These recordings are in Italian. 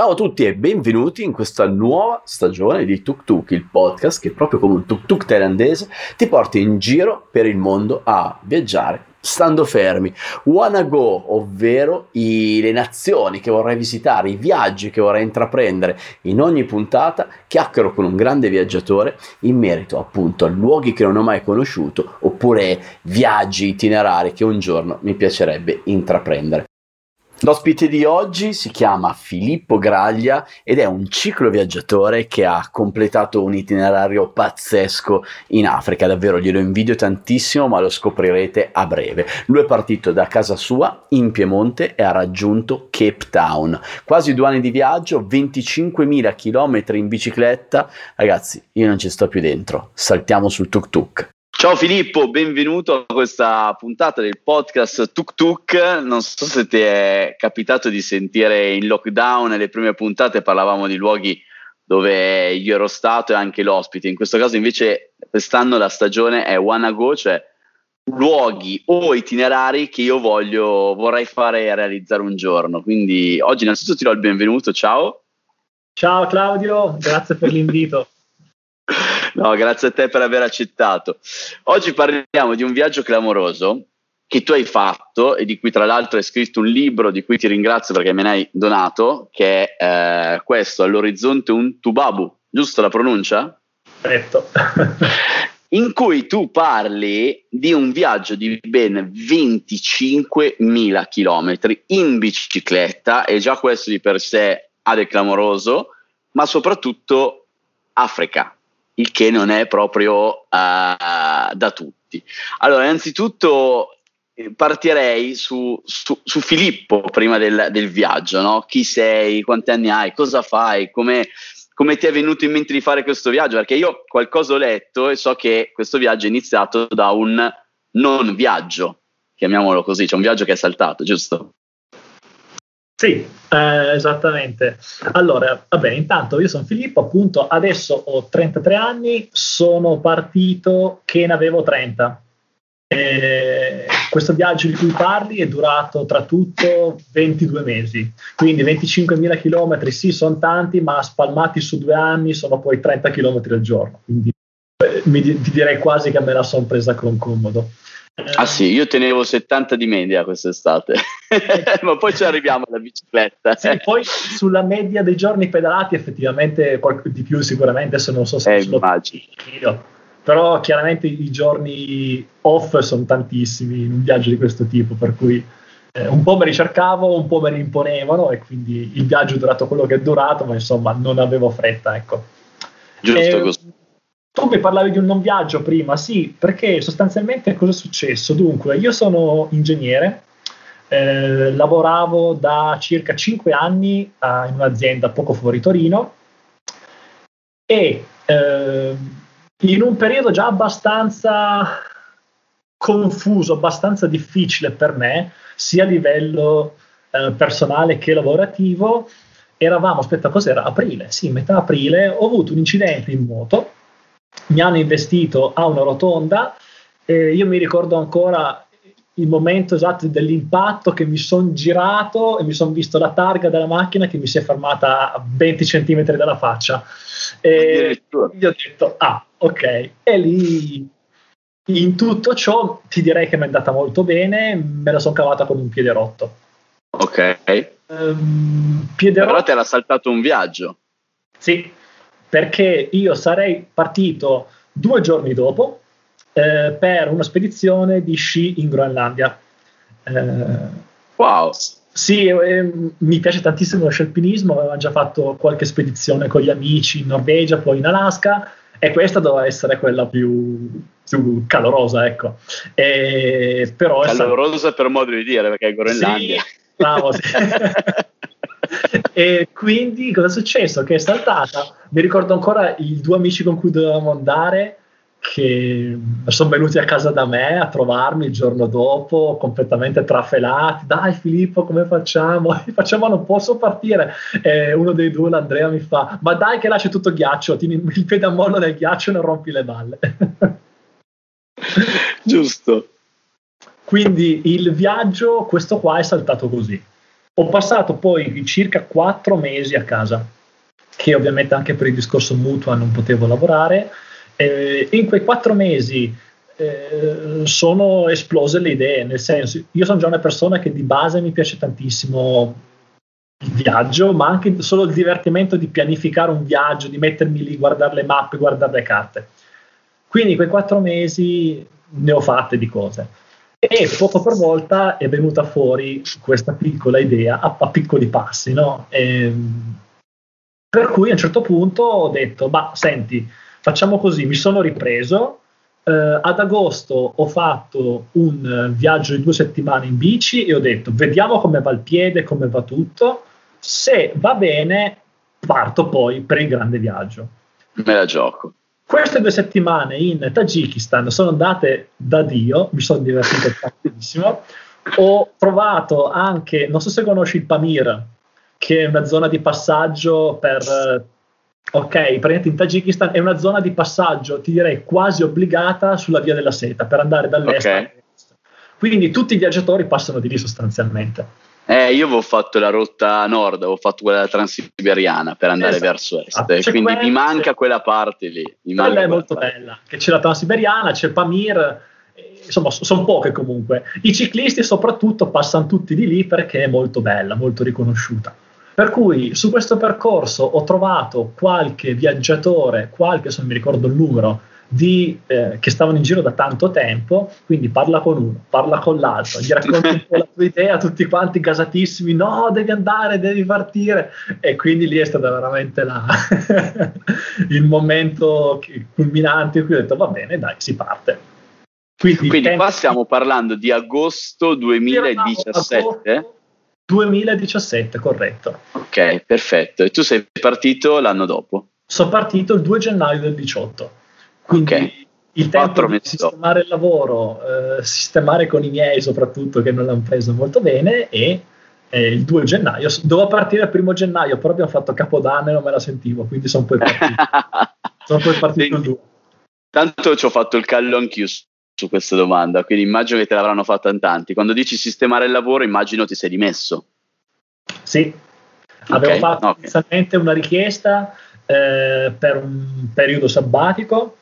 Ciao a tutti e benvenuti in questa nuova stagione di Tuk Tuk, il podcast che proprio come un tuk tuk thailandese ti porta in giro per il mondo a viaggiare stando fermi. Wanna go, ovvero i, le nazioni che vorrei visitare, i viaggi che vorrei intraprendere. In ogni puntata chiacchiero con un grande viaggiatore in merito appunto a luoghi che non ho mai conosciuto oppure viaggi itinerari che un giorno mi piacerebbe intraprendere. L'ospite di oggi si chiama Filippo Graglia ed è un cicloviaggiatore che ha completato un itinerario pazzesco in Africa, davvero glielo invidio tantissimo, ma lo scoprirete a breve. Lui è partito da casa sua in Piemonte e ha raggiunto Cape Town. Quasi due anni di viaggio, 25.000 km in bicicletta. Ragazzi, io non ci sto più dentro, saltiamo sul tuk tuk. Ciao Filippo, benvenuto a questa puntata del podcast Tuk Tuk. Non so se ti è capitato di sentire in lockdown le prime puntate parlavamo di luoghi dove io ero stato e anche l'ospite. In questo caso invece quest'anno la stagione è Wanna Go, cioè luoghi o itinerari che io voglio, vorrei fare e realizzare un giorno. Quindi oggi innanzitutto ti do il benvenuto, ciao. Ciao Claudio, grazie per l'invito. No, grazie a te per aver accettato. Oggi parliamo di un viaggio clamoroso che tu hai fatto e di cui tra l'altro hai scritto un libro di cui ti ringrazio perché me ne hai donato, che è eh, questo, All'orizzonte un tubabu, giusto la pronuncia? Corretto. in cui tu parli di un viaggio di ben 25.000 km in bicicletta e già questo di per sé ha del clamoroso, ma soprattutto Africa il che non è proprio uh, da tutti. Allora, innanzitutto eh, partirei su, su, su Filippo prima del, del viaggio, no? Chi sei, quanti anni hai, cosa fai, come, come ti è venuto in mente di fare questo viaggio? Perché io qualcosa ho letto e so che questo viaggio è iniziato da un non viaggio, chiamiamolo così, cioè un viaggio che è saltato, giusto? Sì, eh, esattamente. Allora, va bene, intanto io sono Filippo, appunto, adesso ho 33 anni, sono partito che ne avevo 30. E questo viaggio di cui parli è durato tra tutto 22 mesi, quindi 25.000 km sì, sono tanti, ma spalmati su due anni sono poi 30 km al giorno, quindi eh, ti direi quasi che me la sono presa con comodo. Ah sì, io tenevo 70 di media quest'estate, ma poi ci arriviamo alla bicicletta. Sì, poi sulla media dei giorni pedalati effettivamente qualche di più sicuramente, se non so se eh, immagino. Però chiaramente i giorni off sono tantissimi in un viaggio di questo tipo, per cui eh, un po' me li cercavo, un po' me li imponevano e quindi il viaggio è durato quello che è durato, ma insomma non avevo fretta, ecco. Giusto e, eh, così. Tu mi parlavi di un non viaggio prima, sì, perché sostanzialmente cosa è successo? Dunque, io sono ingegnere, eh, lavoravo da circa 5 anni eh, in un'azienda poco fuori Torino e eh, in un periodo già abbastanza confuso, abbastanza difficile per me, sia a livello eh, personale che lavorativo, eravamo, aspetta, cos'era? Aprile, sì, metà aprile, ho avuto un incidente in moto mi hanno investito a una rotonda e io mi ricordo ancora il momento esatto dell'impatto che mi sono girato e mi sono visto la targa della macchina che mi si è fermata a 20 cm dalla faccia. E gli ho detto ah ok. E lì in tutto ciò ti direi che mi è andata molto bene me la sono cavata con un piede rotto. Ok. Um, piede però rotto. ti era saltato un viaggio. Sì perché io sarei partito due giorni dopo eh, per una spedizione di sci in Groenlandia. Eh, wow! Sì, eh, mi piace tantissimo lo scialpinismo, avevamo già fatto qualche spedizione con gli amici in Norvegia, poi in Alaska, e questa doveva essere quella più, più calorosa, ecco. E, però calorosa stato... per modo di dire, perché è Groenlandia. Sì, bravo, sì. e quindi cosa è successo? Che è saltata. Mi ricordo ancora i due amici con cui dovevamo andare che sono venuti a casa da me a trovarmi il giorno dopo completamente trafelati dai Filippo come facciamo? facciamo non posso partire e uno dei due l'Andrea mi fa ma dai che là c'è tutto ghiaccio tieni il piede a mollo nel ghiaccio e non rompi le balle giusto quindi il viaggio questo qua è saltato così ho passato poi circa quattro mesi a casa, che ovviamente anche per il discorso mutua non potevo lavorare. Eh, in quei quattro mesi eh, sono esplose le idee, nel senso, io sono già una persona che di base mi piace tantissimo il viaggio, ma anche solo il divertimento di pianificare un viaggio, di mettermi lì, guardare le mappe, guardare le carte. Quindi quei quattro mesi ne ho fatte di cose. E poco per volta è venuta fuori questa piccola idea a, a piccoli passi, no? E, ehm, per cui a un certo punto ho detto, ma senti, facciamo così, mi sono ripreso, eh, ad agosto ho fatto un viaggio di due settimane in bici e ho detto, vediamo come va il piede, come va tutto, se va bene parto poi per il grande viaggio. Me la gioco. Queste due settimane in Tagikistan sono andate da Dio, mi sono divertito tantissimo. Ho trovato anche, non so se conosci il Pamir, che è una zona di passaggio per... Ok, praticamente in Tagikistan è una zona di passaggio, ti direi quasi obbligata sulla via della seta per andare dall'est. Okay. Quindi tutti i viaggiatori passano di lì sostanzialmente. Eh, io avevo fatto la rotta nord, avevo fatto quella transiberiana per andare esatto. verso est, ah, quindi quella, mi manca quella parte lì. Mi quella è molto parte. bella, che c'è la transiberiana, c'è Pamir, eh, insomma sono poche comunque. I ciclisti soprattutto passano tutti di lì perché è molto bella, molto riconosciuta. Per cui su questo percorso ho trovato qualche viaggiatore, qualche, se non mi ricordo il numero, di, eh, che stavano in giro da tanto tempo, quindi parla con uno, parla con l'altro, gli racconti un po' la tua idea, tutti quanti gasatissimi, no, devi andare, devi partire, e quindi lì è stato veramente la, il momento culminante in cui ho detto va bene, dai, si parte. Quindi, quindi qua stiamo parlando di agosto 2017? Agosto 2017, corretto. Ok, perfetto. E tu sei partito l'anno dopo? Sono partito il 2 gennaio del 18. Quindi okay. il tempo di sistemare il lavoro, eh, sistemare con i miei soprattutto che non l'hanno preso molto bene e eh, il 2 gennaio, dovevo partire il primo gennaio, però abbiamo fatto Capodanno e non me la sentivo, quindi sono poi partito. sono poi partito il 2. Tanto ci ho fatto il callo anch'io su questa domanda, quindi immagino che te l'avranno fatta in tanti. Quando dici sistemare il lavoro, immagino ti sei dimesso. Sì, avevo okay, fatto okay. inizialmente una richiesta eh, per un periodo sabbatico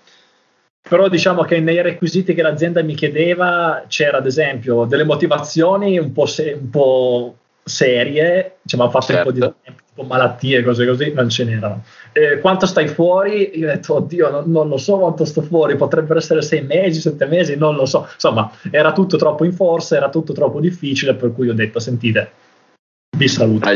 però diciamo che nei requisiti che l'azienda mi chiedeva c'era ad esempio delle motivazioni un po', se- un po serie, cioè mi hanno fatto certo. un po' di certo. tipo malattie, cose così, non ce n'erano. Eh, quanto stai fuori? Io ho detto, oddio, non, non, lo so quanto sto fuori, potrebbero essere sei mesi, sette mesi, non lo so. Insomma, era tutto troppo in forza, era tutto troppo difficile, per cui ho detto, sentite, vi saluto.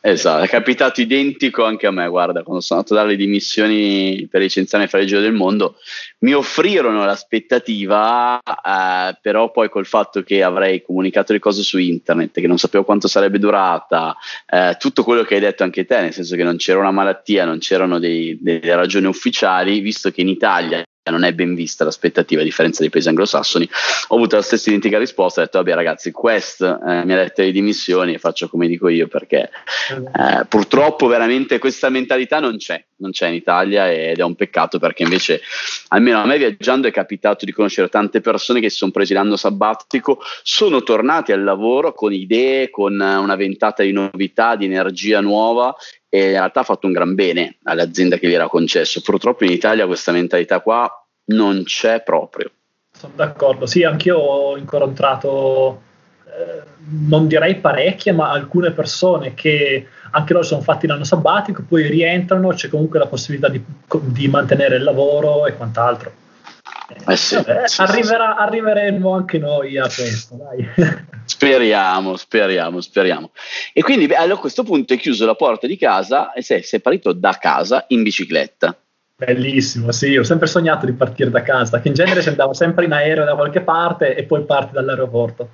Esatto, è capitato identico anche a me, guarda, quando sono andato a dare le dimissioni per licenziare fare il giro del mondo, mi offrirono l'aspettativa, eh, però poi col fatto che avrei comunicato le cose su internet, che non sapevo quanto sarebbe durata, eh, tutto quello che hai detto anche te, nel senso che non c'era una malattia, non c'erano dei, delle ragioni ufficiali, visto che in Italia non è ben vista l'aspettativa a differenza dei paesi anglosassoni, ho avuto la stessa identica risposta, ho detto vabbè ragazzi questa la mia lettera di dimissioni faccio come dico io perché eh, purtroppo veramente questa mentalità non c'è, non c'è in Italia ed è un peccato perché invece almeno a me viaggiando è capitato di conoscere tante persone che si sono presi l'anno sabbatico, sono tornati al lavoro con idee, con una ventata di novità, di energia nuova e in realtà ha fatto un gran bene all'azienda che gli era concesso. Purtroppo in Italia questa mentalità qua non c'è proprio. Sono d'accordo, sì, anch'io ho incontrato, eh, non direi parecchie, ma alcune persone che anche loro sono fatti l'anno sabbatico, poi rientrano, c'è comunque la possibilità di, di mantenere il lavoro e quant'altro. Eh sì, Vabbè, sì, arriverà, sì. Arriveremo anche noi a questo, dai. Speriamo, speriamo, speriamo. E quindi beh, a questo punto hai chiuso la porta di casa e sei, sei partito da casa in bicicletta. Bellissimo, sì, ho sempre sognato di partire da casa, che in genere si andava sempre in aereo da qualche parte e poi parti dall'aeroporto.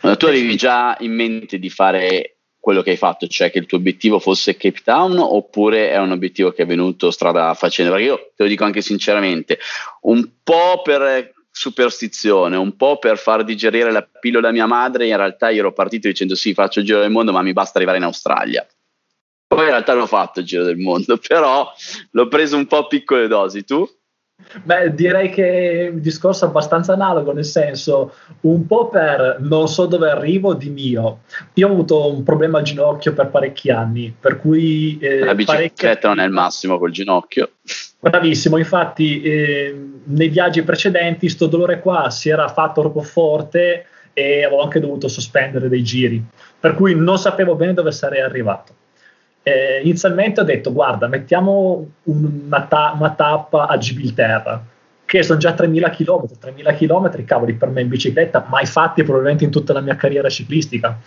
Ma tu avevi già in mente di fare quello che hai fatto, cioè che il tuo obiettivo fosse Cape Town oppure è un obiettivo che è venuto strada facendo? Perché io te lo dico anche sinceramente, un po' per superstizione, un po' per far digerire la pillola a mia madre, in realtà io ero partito dicendo sì, faccio il giro del mondo, ma mi basta arrivare in Australia. Poi in realtà l'ho fatto il giro del mondo, però l'ho preso un po' a piccole dosi. Tu? Beh, direi che il discorso è abbastanza analogo, nel senso, un po' per non so dove arrivo di mio. Io ho avuto un problema al ginocchio per parecchi anni, per cui... Eh, La bicicletta non è il massimo col ginocchio. Bravissimo, infatti eh, nei viaggi precedenti sto dolore qua si era fatto troppo forte e avevo anche dovuto sospendere dei giri, per cui non sapevo bene dove sarei arrivato eh, inizialmente ho detto guarda mettiamo una, ta- una tappa a Gibilterra che sono già 3.000 km 3.000 km cavoli per me in bicicletta mai fatti probabilmente in tutta la mia carriera ciclistica.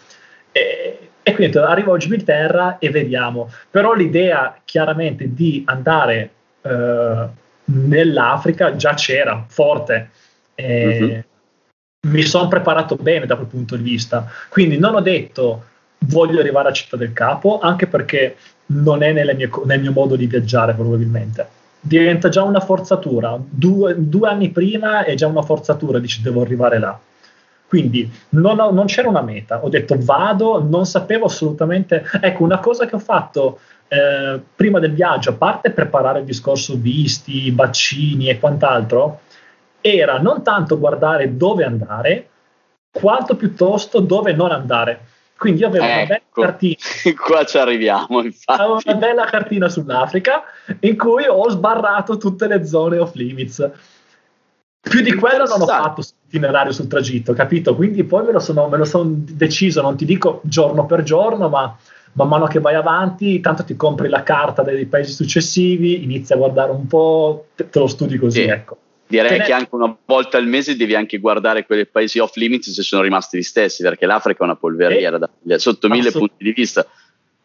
E, e quindi arrivo a Gibilterra e vediamo. Però l'idea chiaramente di andare eh, nell'Africa già c'era forte e, mm-hmm. mi sono preparato bene da quel punto di vista. Quindi non ho detto voglio arrivare a Città del Capo, anche perché non è mie, nel mio modo di viaggiare probabilmente. Diventa già una forzatura. Due, due, anni prima è già una forzatura, dici devo arrivare là. Quindi non, ho, non, c'era una meta, ho detto vado, non sapevo assolutamente. Ecco, una cosa che ho fatto eh, prima del viaggio, a parte preparare il discorso visti, vaccini e quant'altro, era non tanto guardare dove andare, quanto piuttosto dove non andare quindi io avevo ecco, una bella ecco. cartina. Qua ci arriviamo, infatti. Avevo una bella cartina sull'Africa in cui ho sbarrato tutte le zone off limits. Più di quello non ho fatto itinerario sul tragitto, capito? Quindi poi me lo sono, me lo sono deciso, non ti dico giorno per giorno, ma man mano che vai avanti, tanto ti compri la carta dei paesi successivi, inizi a guardare un po', te, te lo studi così, sì. ecco. Direi che anche una volta al mese devi anche guardare quei paesi off limits se sono rimasti gli stessi, perché l'Africa è una polveriera eh, da, sotto mille punti di vista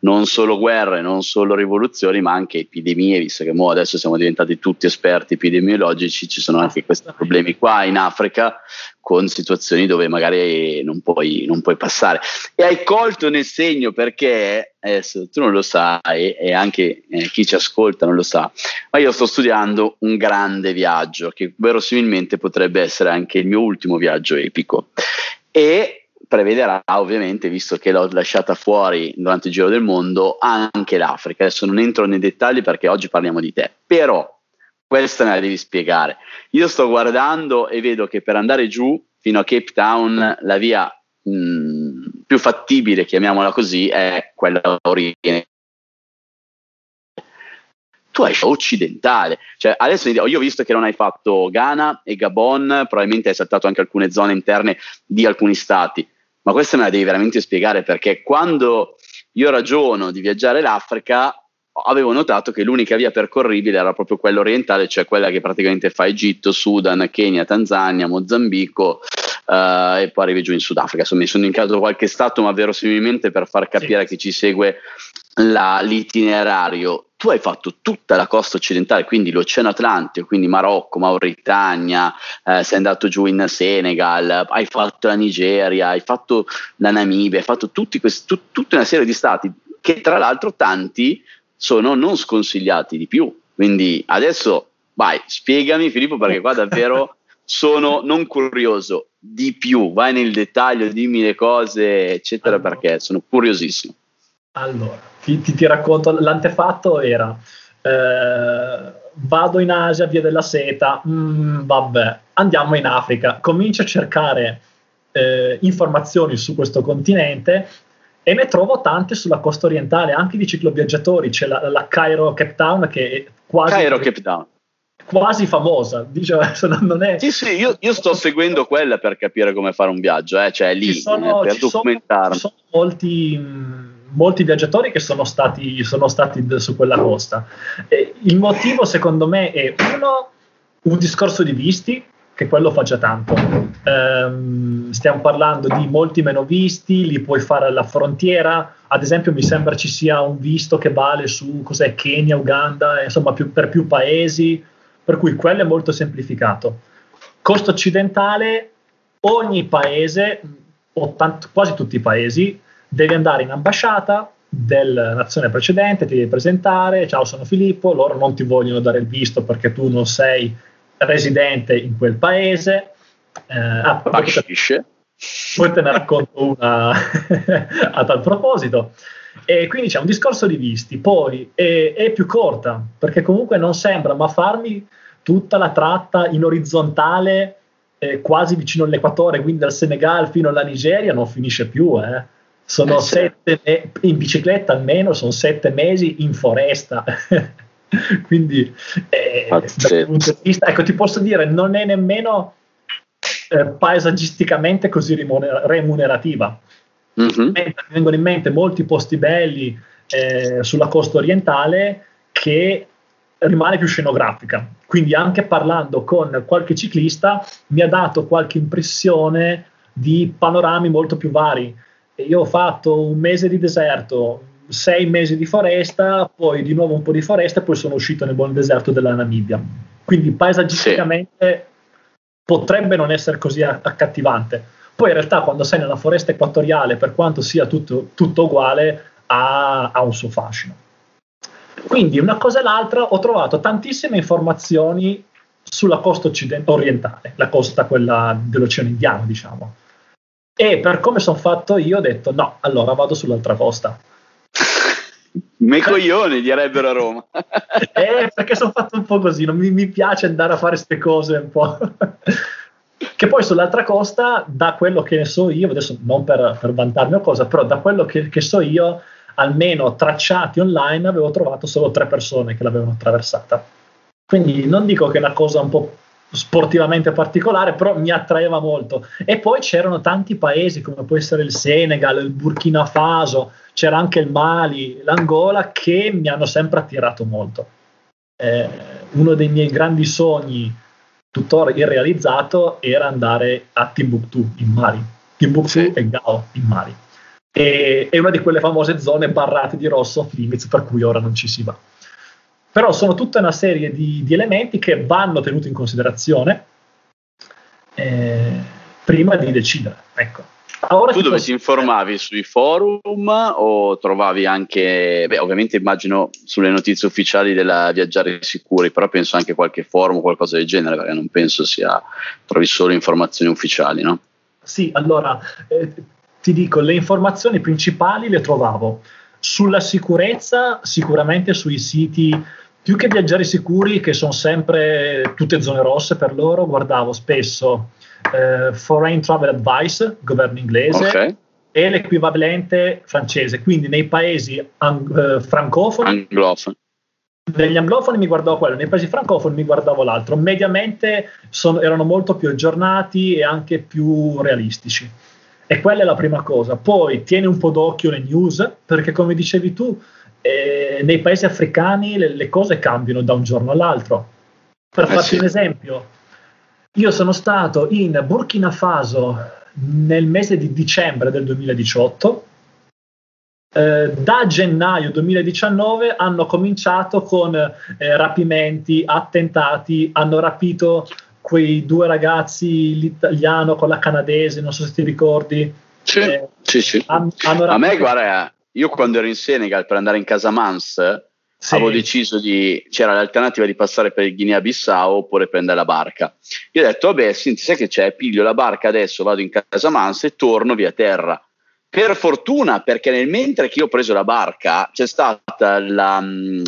non solo guerre, non solo rivoluzioni, ma anche epidemie, visto che adesso siamo diventati tutti esperti epidemiologici, ci sono anche questi problemi qua in Africa con situazioni dove magari non puoi, non puoi passare. E hai colto nel segno perché, adesso tu non lo sai e anche eh, chi ci ascolta non lo sa, ma io sto studiando un grande viaggio che verosimilmente potrebbe essere anche il mio ultimo viaggio epico. E prevederà ovviamente, visto che l'ho lasciata fuori durante il giro del mondo, anche l'Africa. Adesso non entro nei dettagli perché oggi parliamo di te, però questa me la devi spiegare. Io sto guardando e vedo che per andare giù fino a Cape Town la via mh, più fattibile, chiamiamola così, è quella orientale tu hai occidentale. Cioè, adesso io ho visto che non hai fatto Ghana e Gabon, probabilmente hai saltato anche alcune zone interne di alcuni stati ma questa me la devi veramente spiegare perché quando io ragiono di viaggiare l'Africa avevo notato che l'unica via percorribile era proprio quella orientale, cioè quella che praticamente fa Egitto, Sudan, Kenya, Tanzania, Mozambico uh, e poi arrivi giù in Sudafrica. Insomma, mi sono indicato qualche stato, ma verosimilmente per far capire sì. a chi ci segue la, l'itinerario tu hai fatto tutta la costa occidentale, quindi l'Oceano Atlantico, quindi Marocco, Mauritania, eh, sei andato giù in Senegal, hai fatto la Nigeria, hai fatto la Namibia, hai fatto questi, tut, tutta una serie di stati che tra l'altro tanti sono non sconsigliati di più. Quindi adesso vai, spiegami Filippo perché qua davvero sono non curioso di più, vai nel dettaglio, dimmi le cose, eccetera, allora. perché sono curiosissimo. Allora, ti, ti, ti racconto, l'antefatto era eh, vado in Asia, via della seta, mm, vabbè, andiamo in Africa, comincio a cercare eh, informazioni su questo continente e ne trovo tante sulla costa orientale, anche di cicloviaggiatori, c'è la, la Cairo Cape Town che è quasi... Cairo Cape Town quasi famosa. Diciamo, non è... Sì, sì, io, io, sto seguendo quella per capire come fare un viaggio, eh, cioè lì sono, eh, per documentarmi. Ci sono molti, molti viaggiatori che sono stati, sono stati su quella costa. E il motivo, secondo me, è uno, un discorso di visti, che quello fa già tanto. Um, stiamo parlando di molti meno visti, li puoi fare alla frontiera. Ad esempio, mi sembra ci sia un visto che vale su cos'è, Kenya, Uganda, insomma, più, per più paesi, per cui quello è molto semplificato. Costo occidentale, ogni paese, 80, quasi tutti i paesi, devi andare in ambasciata della nazione precedente, ti devi presentare, ciao sono Filippo, loro non ti vogliono dare il visto perché tu non sei residente in quel paese. Eh, ah, poi, te, poi te ne racconto una a tal proposito. E quindi c'è un discorso di visti, poi è, è, più corta, perché comunque non sembra, ma farmi tutta la tratta in orizzontale eh, quasi vicino all'equatore, quindi dal Senegal fino alla Nigeria, non finisce più. Eh. Sono eh, sette, me- in bicicletta almeno, sono sette mesi in foresta. quindi, eh, dal punto di vista, ecco, ti posso dire, non è nemmeno eh, paesaggisticamente così remunerativa. Mm-hmm. Mi vengono in mente molti posti belli eh, sulla costa orientale che rimane più scenografica. Quindi anche parlando con qualche ciclista mi ha dato qualche impressione di panorami molto più vari. Io ho fatto un mese di deserto, sei mesi di foresta, poi di nuovo un po' di foresta e poi sono uscito nel buon deserto della Namibia. Quindi paesaggisticamente sì. potrebbe non essere così accattivante. Poi in realtà quando sei nella foresta equatoriale, per quanto sia tutto, tutto uguale, ha, ha un suo fascino. Quindi una cosa e l'altra ho trovato tantissime informazioni sulla costa occident- orientale, la costa quella dell'Oceano Indiano, diciamo. E per come sono fatto io ho detto no, allora vado sull'altra costa. Me coglioni direbbero a Roma. eh, perché sono fatto un po' così, non mi, mi piace andare a fare queste cose un po'. che poi sull'altra costa, da quello che so io, adesso non per, per vantarmi o cosa, però da quello che, che so io, almeno tracciati online, avevo trovato solo tre persone che l'avevano attraversata. Quindi non dico che è una cosa un po' sportivamente particolare, però mi attraeva molto. E poi c'erano tanti paesi come può essere il Senegal, il Burkina Faso, c'era anche il Mali, l'Angola, che mi hanno sempre attirato molto. Eh, uno dei miei grandi sogni, tuttora irrealizzato, era andare a Timbuktu in Mali. Timbuktu sì. e Gao in Mali e è una di quelle famose zone barrate di rosso off limits per cui ora non ci si va. Però sono tutta una serie di, di elementi che vanno tenuti in considerazione eh, prima di decidere. Ecco. Ora tu dove ti informavi sui forum o trovavi anche, beh, ovviamente immagino sulle notizie ufficiali della Viaggiare Sicuri, però penso anche qualche forum o qualcosa del genere, perché non penso sia, trovi solo informazioni ufficiali, no? Sì, allora, eh, ti dico, le informazioni principali le trovavo sulla sicurezza, sicuramente sui siti più che viaggiare sicuri, che sono sempre tutte zone rosse per loro, guardavo spesso eh, Foreign Travel Advice, governo inglese, okay. e l'equivalente francese, quindi nei paesi ang- eh, francofoni. Anglofoni. Negli anglofoni mi guardavo quello, nei paesi francofoni mi guardavo l'altro. Mediamente sono, erano molto più aggiornati e anche più realistici. E quella è la prima cosa. Poi tieni un po' d'occhio le news, perché come dicevi tu, eh, nei paesi africani le, le, cose cambiano da un giorno all'altro. Per eh farti sì. un esempio, io sono stato in Burkina Faso nel mese di dicembre del 2018. Eh, da gennaio 2019 hanno cominciato con eh, rapimenti, attentati, hanno rapito quei due ragazzi, l'italiano con la canadese, non so se ti ricordi. Sì, eh, sì, sì. Hanno, hanno A me, guarda, io quando ero in Senegal per andare in Casamance, sì. avevo deciso di, c'era l'alternativa di passare per il Guinea-Bissau oppure prendere la barca. Io ho detto, vabbè, senti, sai che c'è? Piglio la barca adesso, vado in Casamance e torno via terra. Per fortuna, perché nel mentre che io ho preso la barca, c'è stata la,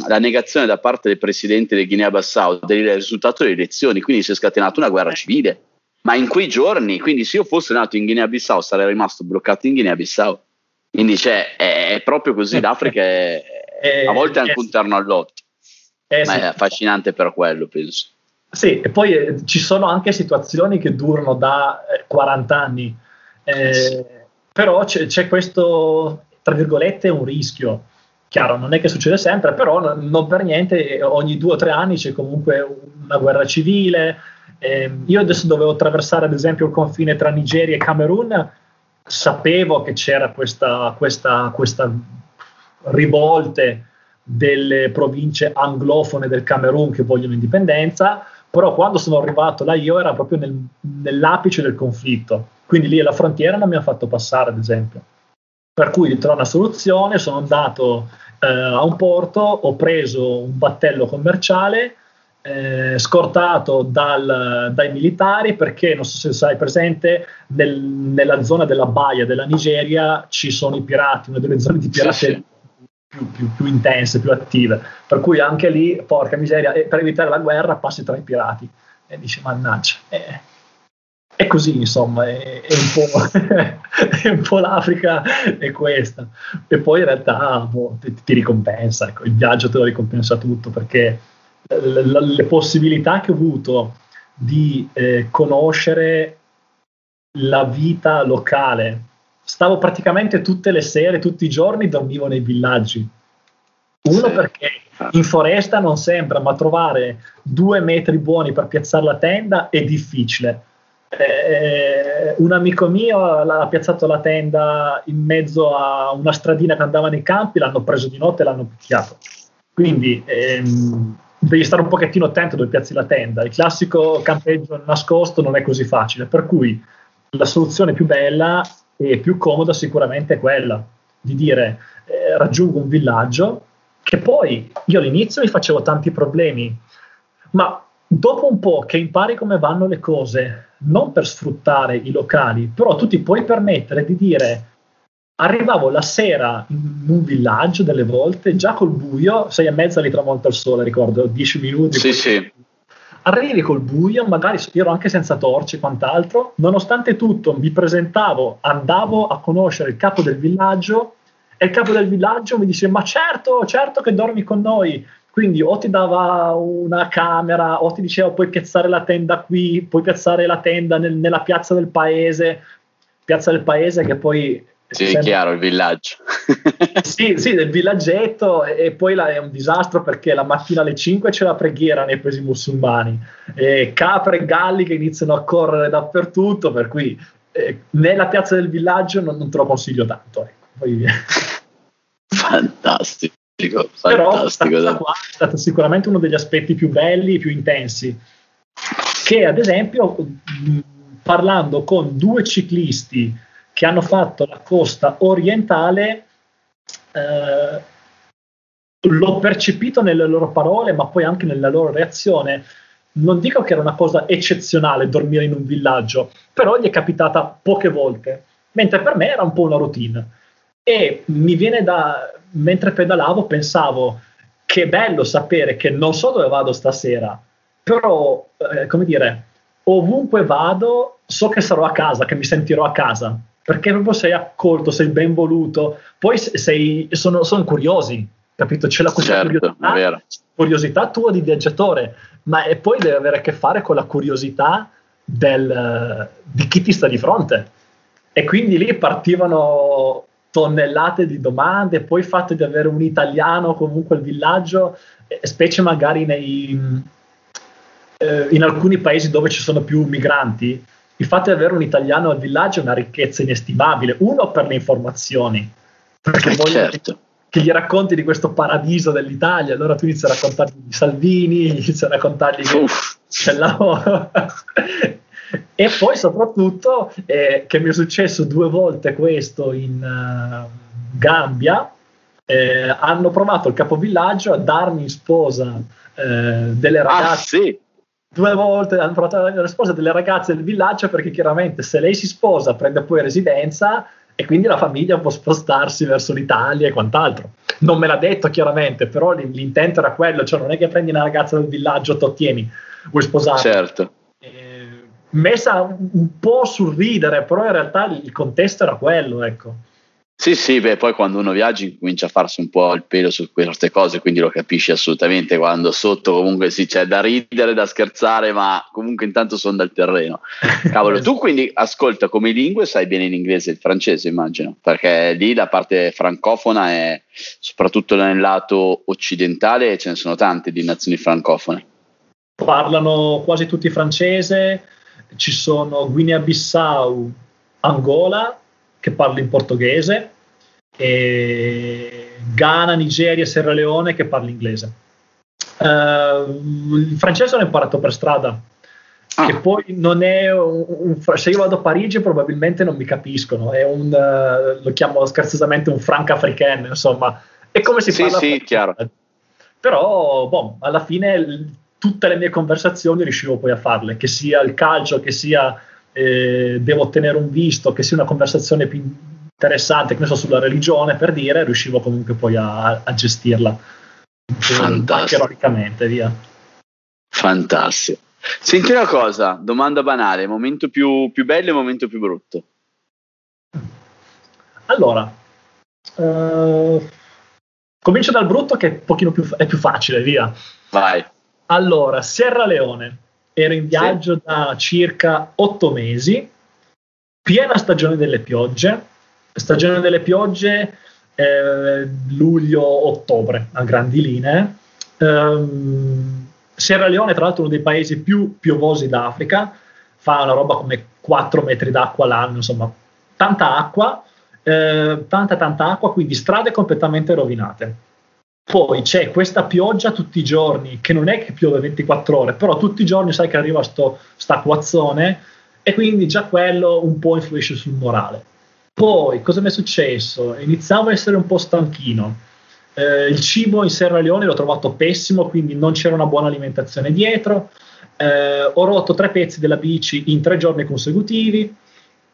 la negazione da parte del presidente del Guinea-Bissau del risultato delle elezioni, quindi si è scatenata una guerra civile. Ma in quei giorni, quindi se io fossi nato in Guinea-Bissau sarei rimasto bloccato in Guinea-Bissau. Quindi cioè, è, è proprio così, l'Africa è, è a volte è anche un terno all'otto. Eh, ma sì. è affascinante per quello, penso. Sì, e poi eh, ci sono anche situazioni che durano da 40 eh, anni. Eh, sì però c'è, c'è questo, tra virgolette, un rischio. Chiaro, non è che succede sempre, però non per niente ogni due o tre anni c'è comunque una guerra civile. Eh, io adesso dovevo attraversare ad esempio il confine tra Nigeria e Camerun, sapevo che c'era questa, questa, questa rivolte delle province anglofone del Camerun che vogliono indipendenza, però quando sono arrivato là io era proprio nel, nell'apice del conflitto quindi lì alla frontiera non mi ha fatto passare, ad esempio. Per cui trovo una soluzione, sono andato eh, a un porto, ho preso un battello commerciale, eh, scortato dal, dai militari perché, non so se sai presente, nel, nella zona della baia della Nigeria ci sono i pirati, una delle zone di pirateria. Sì, sì. più, più, più, intense, più attive. Per cui anche lì, porca miseria, per evitare la guerra passi tra i pirati. E dici, mannaggia. Eh, è così, insomma, è, è, un è, un po', l'Africa, è questa. E poi in realtà boh, ti, ti, ricompensa, ecco, il viaggio te lo ricompensa tutto, perché le, possibilità che ho avuto di eh, conoscere la vita locale, stavo praticamente tutte le sere, tutti i giorni, dormivo nei villaggi. Uno sì. perché in foresta non sembra, ma trovare due metri buoni per piazzare la tenda è difficile eh, un amico mio ha piazzato la tenda in mezzo a una stradina che andava nei campi, l'hanno preso di notte e l'hanno picchiato. Quindi ehm, devi stare un pochettino attento dove piazzi la tenda. Il classico campeggio nascosto non è così facile, per cui la soluzione più bella e più comoda sicuramente è quella di dire eh, raggiungo un villaggio che poi io all'inizio mi facevo tanti problemi, ma dopo un po' che impari come vanno le cose, non per sfruttare i locali, però tu ti puoi permettere di dire arrivavo la sera in un villaggio delle volte, già col buio, sei e mezza li tramonta il sole, ricordo, dieci minuti. Sì, sì. Arrivi col buio, magari ero anche senza torce e quant'altro, nonostante tutto mi presentavo, andavo a conoscere il capo del villaggio e il capo del villaggio mi dice ma certo, certo che dormi con noi, quindi o ti dava una camera o ti diceva puoi piazzare la tenda qui, puoi piazzare la tenda nel, nella piazza del paese, piazza del paese che poi... Sì, è chiaro, il villaggio. sì, sì, del villaggetto e, poi la, è un disastro perché la mattina alle 5 c'è la preghiera nei paesi musulmani, e capre e galli che iniziano a correre dappertutto, per cui eh, nella piazza del villaggio non, non te lo consiglio tanto. Ecco. Poi... Fantastico fantastico. Però qua è stato sicuramente uno degli aspetti più belli, più intensi. Che ad esempio, parlando con due ciclisti che hanno fatto la costa orientale, eh, l'ho percepito nelle loro parole, ma poi anche nella loro reazione. Non dico che era una cosa eccezionale dormire in un villaggio, però gli è capitata poche volte, mentre per me era un po' una routine. E mi viene da, mentre pedalavo pensavo che bello sapere che non so dove vado stasera, però, eh, come dire, ovunque vado so che sarò a casa, che mi sentirò a casa, perché proprio sei accolto, sei ben voluto, poi sei, sono, sono curiosi, capito? C'è la certo, curiosità, curiosità, tua di viaggiatore, ma e poi deve avere a che fare con la curiosità del, di chi ti sta di fronte. E quindi lì partivano tonnellate di domande, poi il fatto di avere un italiano comunque al villaggio, specie magari nei, eh, in alcuni paesi dove ci sono più migranti, il fatto di avere un italiano al villaggio è una ricchezza inestimabile, uno per le informazioni, perché eh, certo. che gli racconti di questo paradiso dell'Italia, allora tu inizi a raccontargli di Salvini, inizi a raccontargli che c'è lavoro. E poi soprattutto eh, che mi è successo due volte questo in uh, Gambia, eh, hanno provato il capovillaggio a darmi in sposa eh, delle ah, ragazze. Ah, sì. Due volte hanno provato a darmi in sposa delle ragazze del villaggio perché chiaramente se lei si sposa prende poi residenza e quindi la famiglia può spostarsi verso l'Italia e quant'altro. Non me l'ha detto chiaramente, però l'intento era quello, cioè non è che prendi una ragazza del villaggio, ti ottieni, vuoi sposare. Certo messa un po' sul ridere, però in realtà il contesto era quello, ecco. Sì, sì, beh, poi quando uno viaggia comincia a farsi un po' il pelo su queste cose, quindi lo capisci assolutamente quando sotto comunque sì, c'è da ridere, da scherzare, ma comunque intanto sono dal terreno. Cavolo, tu quindi ascolta come lingue sai bene l'inglese e il francese, immagino, perché lì la parte francofona è soprattutto nel lato occidentale ce ne sono tante di nazioni francofone. Parlano quasi tutti francese, ci sono Guinea-Bissau, Angola, che parla in portoghese, Ghana, Nigeria, Sierra Leone, che parla inglese. Uh, il francese l'ho imparato per strada, ah. che poi non è un, un, se io vado a Parigi probabilmente non mi capiscono, è un, uh, lo chiamo scherzosamente un franco-africain, insomma, è come si sì, parla. Sì, chiaro. Però, boh, alla fine tutte le mie conversazioni riuscivo poi a farle, che sia il calcio, che sia eh, devo ottenere un visto, che sia una conversazione più interessante, che ne so, sulla religione per dire, riuscivo comunque poi a, a gestirla. Fantastico. Ironicamente, via. Fantastico. Senti una cosa, domanda banale, momento più, più bello e momento più brutto. Allora, uh, comincio dal brutto che è più, è più facile, via. Vai. Allora, Sierra Leone, ero in viaggio sì. da circa otto mesi, piena stagione delle piogge, stagione delle piogge eh, luglio-ottobre a grandi linee. Um, Sierra Leone, tra l'altro, uno dei paesi più piovosi d'Africa, fa una roba come 4 metri d'acqua l'anno, insomma, tanta acqua, eh, tanta tanta acqua, quindi strade completamente rovinate. Poi c'è questa pioggia tutti i giorni, che non è che piove 24 ore, però tutti i giorni sai che arriva sto, sta acquazzone e quindi già quello un po' influisce sul morale. Poi cosa mi è successo? Iniziavo a essere un po' stanchino. Eh, il cibo in Sierra Leone l'ho trovato pessimo, quindi non c'era una buona alimentazione dietro. Eh, ho rotto tre pezzi della bici in tre giorni consecutivi,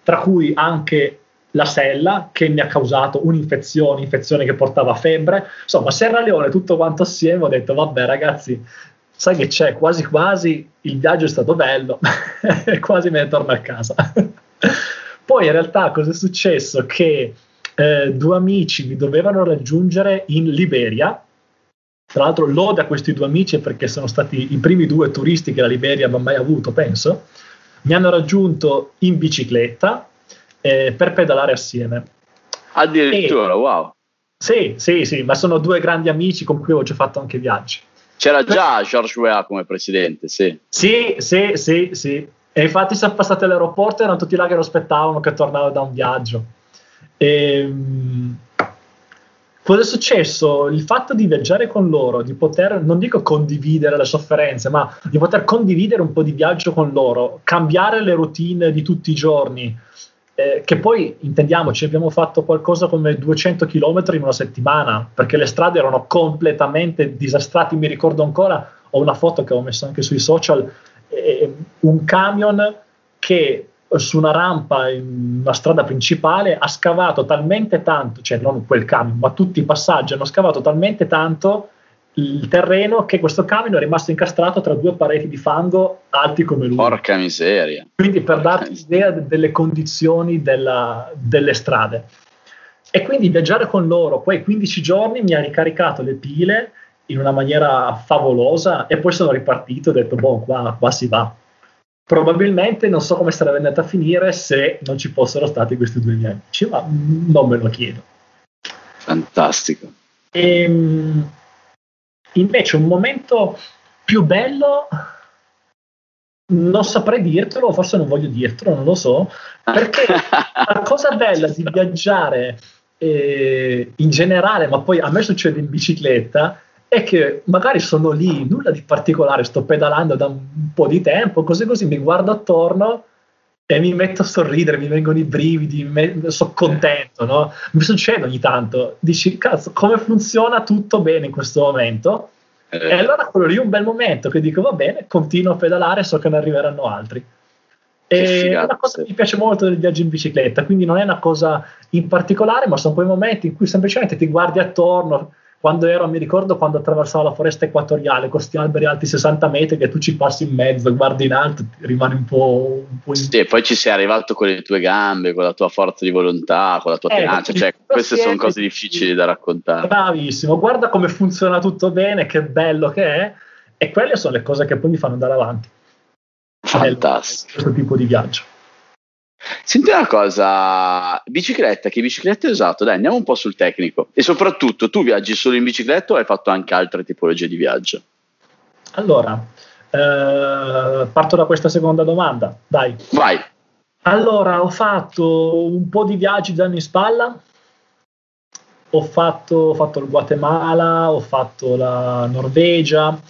tra cui anche la sella che mi ha causato un'infezione, infezione che portava febbre. Insomma, Sierra Leone, tutto quanto assieme, ho detto, vabbè ragazzi, sai che c'è, quasi quasi il viaggio è stato bello e quasi me ne torno a casa. Poi in realtà cosa è successo? Che eh, due amici mi dovevano raggiungere in Liberia. Tra l'altro lode a questi due amici perché sono stati i primi due turisti che la Liberia abbia mai avuto, penso. Mi hanno raggiunto in bicicletta eh, per pedalare assieme. Addirittura, e, wow. Sì, sì, sì, ma sono due grandi amici con cui ho già fatto anche viaggi. C'era già George Weah come presidente, sì. Sì, sì, sì, sì. E infatti siamo passati all'aeroporto e erano tutti là che lo aspettavano che tornavo da un viaggio. E, ehm, cosa è successo? Il fatto di viaggiare con loro, di poter, non dico condividere le sofferenze, ma di poter condividere un po' di viaggio con loro, cambiare le routine di tutti i giorni, eh, che poi intendiamoci, abbiamo fatto qualcosa come 200 km in una settimana, perché le strade erano completamente disastrate. Mi ricordo ancora, ho una foto che ho messo anche sui social, eh, un camion che su una rampa in una strada principale ha scavato talmente tanto, cioè non quel camion, ma tutti i passaggi hanno scavato talmente tanto il terreno che questo camion è rimasto incastrato tra due pareti di fango alti come lui. Porca miseria. Quindi per darti l'idea delle condizioni della, delle strade. E quindi viaggiare con loro, poi 15 giorni mi ha ricaricato le pile in una maniera favolosa e poi sono ripartito e ho detto, boh, qua, qua si va. Probabilmente non so come sarebbe andata a finire se non ci fossero stati questi due miei amici, ma non me lo chiedo. Fantastico. Ehm, invece un momento più bello non saprei dirtelo, forse non voglio dirtelo, non lo so, perché la cosa bella di viaggiare eh, in generale, ma poi a me succede in bicicletta, è che magari sono lì, nulla di particolare, sto pedalando da un po' di tempo, così così mi guardo attorno e mi metto a sorridere, mi vengono i brividi, me, sono contento, no? Mi succede ogni tanto, dici, cazzo, come funziona tutto bene in questo momento? Eh. E allora quello lì è un bel momento che dico, va bene, continuo a pedalare, so che ne arriveranno altri. E è una cosa che mi piace molto del viaggio in bicicletta, quindi non è una cosa in particolare, ma sono quei momenti in cui semplicemente ti guardi attorno, quando ero, mi ricordo quando attraversavo la foresta equatoriale con questi alberi alti 60 metri che tu ci passi in mezzo, guardi in alto, rimani un po', un po in... Sì, poi ci sei arrivato con le tue gambe, con la tua forza di volontà, con la tua eh, tenacia, cioè queste sono cose difficili da raccontare. Bravissimo, guarda come funziona tutto bene, che bello che è, e quelle sono le cose che poi mi fanno andare avanti. Fantastico. Questo tipo di viaggio. Senti una cosa, bicicletta, che bicicletta hai usato? Dai, andiamo un po' sul tecnico. E soprattutto, tu viaggi solo in bicicletta o hai fatto anche altre tipologie di viaggio? Allora, eh, parto da questa seconda domanda, dai. Vai. Allora, ho fatto un po' di viaggi da anni in spalla. Ho fatto, ho fatto il Guatemala, ho fatto la Norvegia,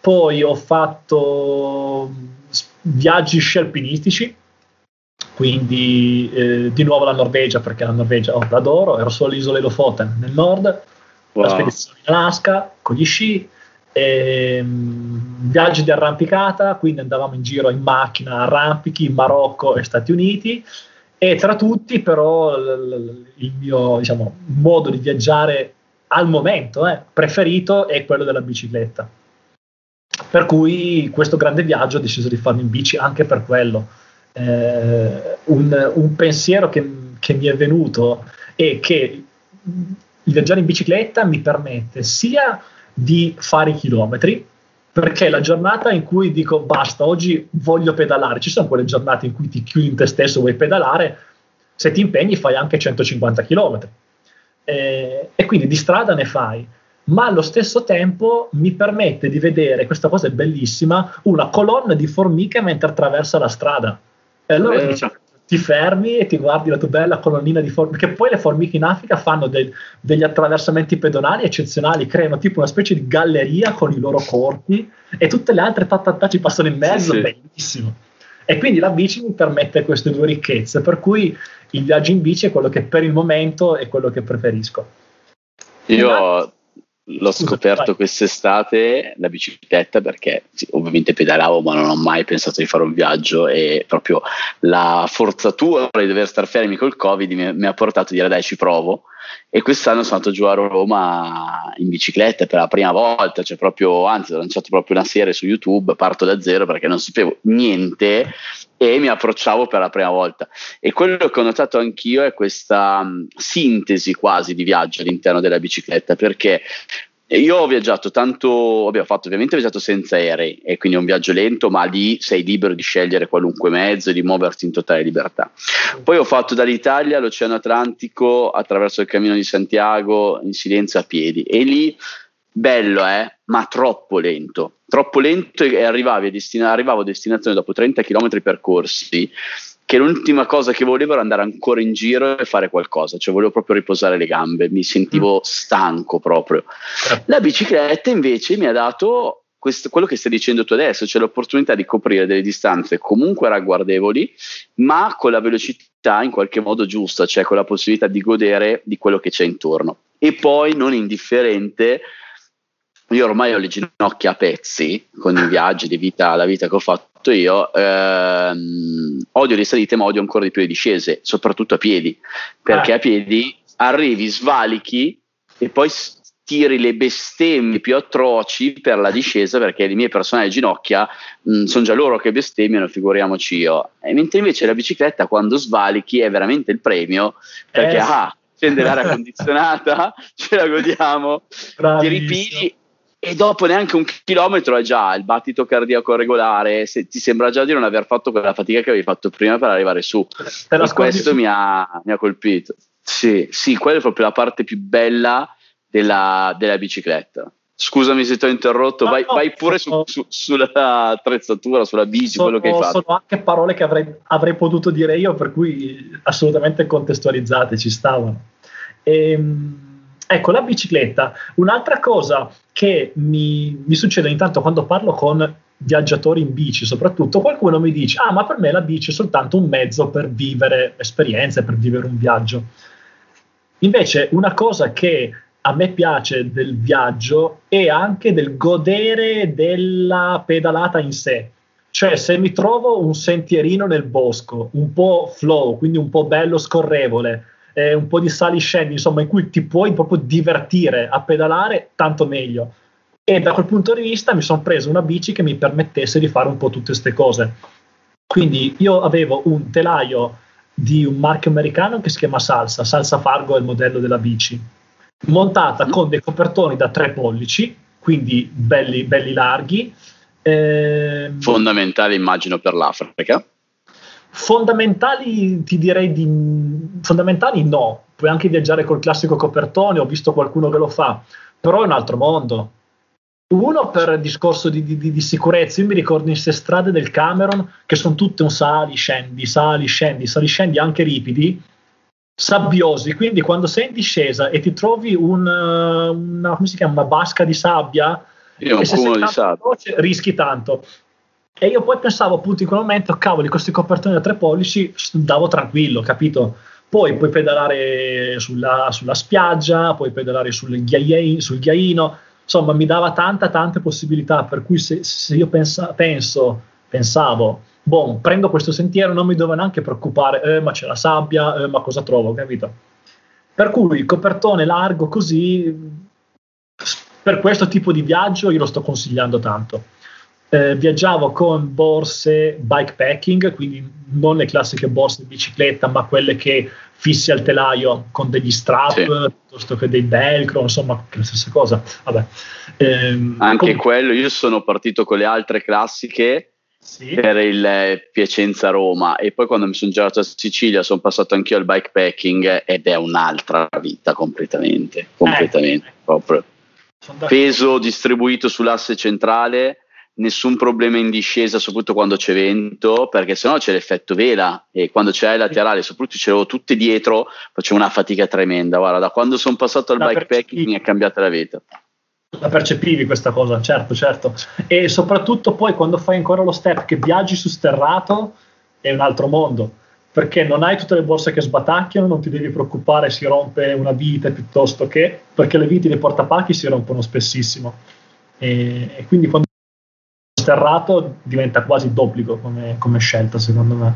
poi ho fatto viaggi sci alpinistici quindi eh, di nuovo la Norvegia perché la Norvegia oh, l'adoro, ero sulle isole Lofoten nel nord, wow. la spedizione in Alaska con gli sci, e, um, viaggi di arrampicata, quindi andavamo in giro in macchina, arrampichi in Marocco e Stati Uniti E tra tutti, però, il mio diciamo, modo di viaggiare al momento eh, preferito è quello della bicicletta. Per cui questo grande viaggio ho deciso di farlo in bici anche per quello. Eh, un, un, pensiero che, che mi è venuto è che il viaggiare in bicicletta mi permette sia di fare i chilometri, perché la giornata in cui dico basta, oggi voglio pedalare, ci sono quelle giornate in cui ti chiudi in te stesso, vuoi pedalare, se ti impegni fai anche 150 km eh, e quindi di strada ne fai, ma allo stesso tempo mi permette di vedere, questa cosa è bellissima, una colonna di formiche mentre attraversa la strada. E allora eh. dici, ti fermi e ti guardi la tua bella colonnina di formiche, perché poi le formiche in Africa fanno del, degli attraversamenti pedonali eccezionali, creano tipo una specie di galleria con i loro corpi e tutte le altre ta, ta, ta ci passano in mezzo, sì, sì. bellissimo. E quindi la bici mi permette queste due ricchezze, per cui il viaggio in bici è quello che per il momento è quello che preferisco. Io L'ho scoperto quest'estate la bicicletta perché sì, ovviamente pedalavo ma non ho mai pensato di fare un viaggio e proprio la forzatura di dover star fermi col covid mi, mi ha portato a dire dai ci provo. E quest'anno sono andato giù a Roma in bicicletta per la prima volta cioè proprio, anzi ho lanciato proprio una serie su YouTube parto da zero perché non sapevo niente e mi approcciavo per la prima volta. E quello che ho notato anch'io è questa um, sintesi quasi di viaggio all'interno della bicicletta perché io ho viaggiato tanto, ho fatto ovviamente viaggiato senza aerei e quindi è un viaggio lento, ma lì sei libero di scegliere qualunque mezzo e di muoverti in totale libertà. Poi ho fatto dall'Italia all'Oceano Atlantico attraverso il Cammino di Santiago in silenzio a piedi. E lì bello eh, ma troppo lento, troppo lento e arrivavi a destina- arrivavo a destinazione dopo 30 km percorsi che l'ultima cosa che volevo era andare ancora in giro e fare qualcosa, cioè volevo proprio riposare le gambe, mi sentivo mm. stanco proprio. Eh. La bicicletta invece mi ha dato questo, quello che stai dicendo tu adesso, cioè l'opportunità di coprire delle distanze comunque ragguardevoli, ma con la velocità in qualche modo giusta, cioè con la possibilità di godere di quello che c'è intorno. E poi non indifferente io ormai ho le ginocchia a pezzi con i viaggi di vita, la vita che ho fatto io, ehm, odio le salite ma odio ancora di più le discese, soprattutto a piedi, perché ah. a piedi arrivi, svalichi e poi tiri le bestemmie più atroci per la discesa perché le mie personali ginocchia sono già loro che bestemmiano, figuriamoci io. E mentre invece la bicicletta quando svalichi è veramente il premio perché eh. ah, scende l'aria condizionata, ce la godiamo, Bravissimo. ti ripigli e dopo neanche un chilometro è già il battito cardiaco regolare, se ti sembra già di non aver fatto quella fatica che avevi fatto prima per arrivare su. e questo mi ha, mi ha, colpito. Sì, sì, quella è proprio la parte più bella della, della bicicletta. Scusami se ti ho interrotto, no, vai, no, vai, pure sono, su, su, attrezzatura, sulla bici, sono, quello che hai fatto. Sono anche parole che avrei, avrei potuto dire io, per cui assolutamente contestualizzate, ci stavano. Ehm Ecco, la bicicletta. Un'altra cosa che mi, mi succede intanto quando parlo con viaggiatori in bici, soprattutto, qualcuno mi dice: Ah, ma per me la bici è soltanto un mezzo per vivere esperienze, per vivere un viaggio. Invece, una cosa che a me piace del viaggio è anche del godere della pedalata in sé. Cioè, se mi trovo un sentierino nel bosco, un po' flow, quindi un po' bello scorrevole, eh, un po' di sali scendi, insomma, in cui ti puoi proprio divertire a pedalare, tanto meglio. E da quel punto di vista mi sono preso una bici che mi permettesse di fare un po' tutte queste cose. Quindi io avevo un telaio di un marchio americano che si chiama Salsa, Salsa Fargo è il modello della bici, montata con dei copertoni da tre pollici, quindi belli, belli larghi. Eh, Fondamentale immagino per l'Africa. Fondamentali ti direi di fondamentali no, puoi anche viaggiare col classico copertone, ho visto qualcuno che lo fa, però è un altro mondo. Uno per discorso di, di, di sicurezza, io mi ricordo in queste strade del Cameron che sono tutte un sali, scendi, sali, scendi, sali, scendi anche ripidi, sabbiosi, quindi quando sei in discesa e ti trovi un, una, chiama, una basca di sabbia, io e se sei di sabbia. Veloce, rischi tanto. E io poi pensavo appunto in quel momento, cavoli, questi copertoni da tre pollici, andavo tranquillo, capito? Poi puoi pedalare sulla, sulla spiaggia, puoi pedalare sul, sul ghiaino, insomma mi dava tanta, tante possibilità, per cui se, se io pensa, penso, pensavo boh, prendo questo sentiero, non mi devo neanche preoccupare, eh, ma c'è la sabbia, eh, ma cosa trovo, capito? Per cui copertone largo così, per questo tipo di viaggio io lo sto consigliando tanto. Eh, viaggiavo con borse bikepacking, quindi non le classiche borse di bicicletta, ma quelle che fissi al telaio con degli strap sì. piuttosto che dei velcro, insomma, la stessa cosa. Eh, Anche com- quello, io sono partito con le altre classiche sì. per il eh, Piacenza-Roma e poi quando mi sono girato a Sicilia sono passato anch'io al bikepacking ed è un'altra vita completamente, completamente eh, proprio. Peso distribuito sull'asse centrale, nessun problema in discesa, soprattutto quando c'è vento, perché sennò c'è l'effetto vela e quando c'è il laterale, soprattutto ce l'avevo tutte dietro, facevo una fatica tremenda. Guarda, da quando sono passato al bikepacking mi è cambiata la vita la percepivi questa cosa, certo, certo. E soprattutto poi quando fai ancora lo step che viaggi su sterrato è un altro mondo, perché non hai tutte le borse che sbatacchiano, non ti devi preoccupare si rompe una vite piuttosto che, perché le viti dei portapacchi si rompono spessissimo. E, e quindi quando sterrato diventa quasi d'obbligo come, come scelta secondo me.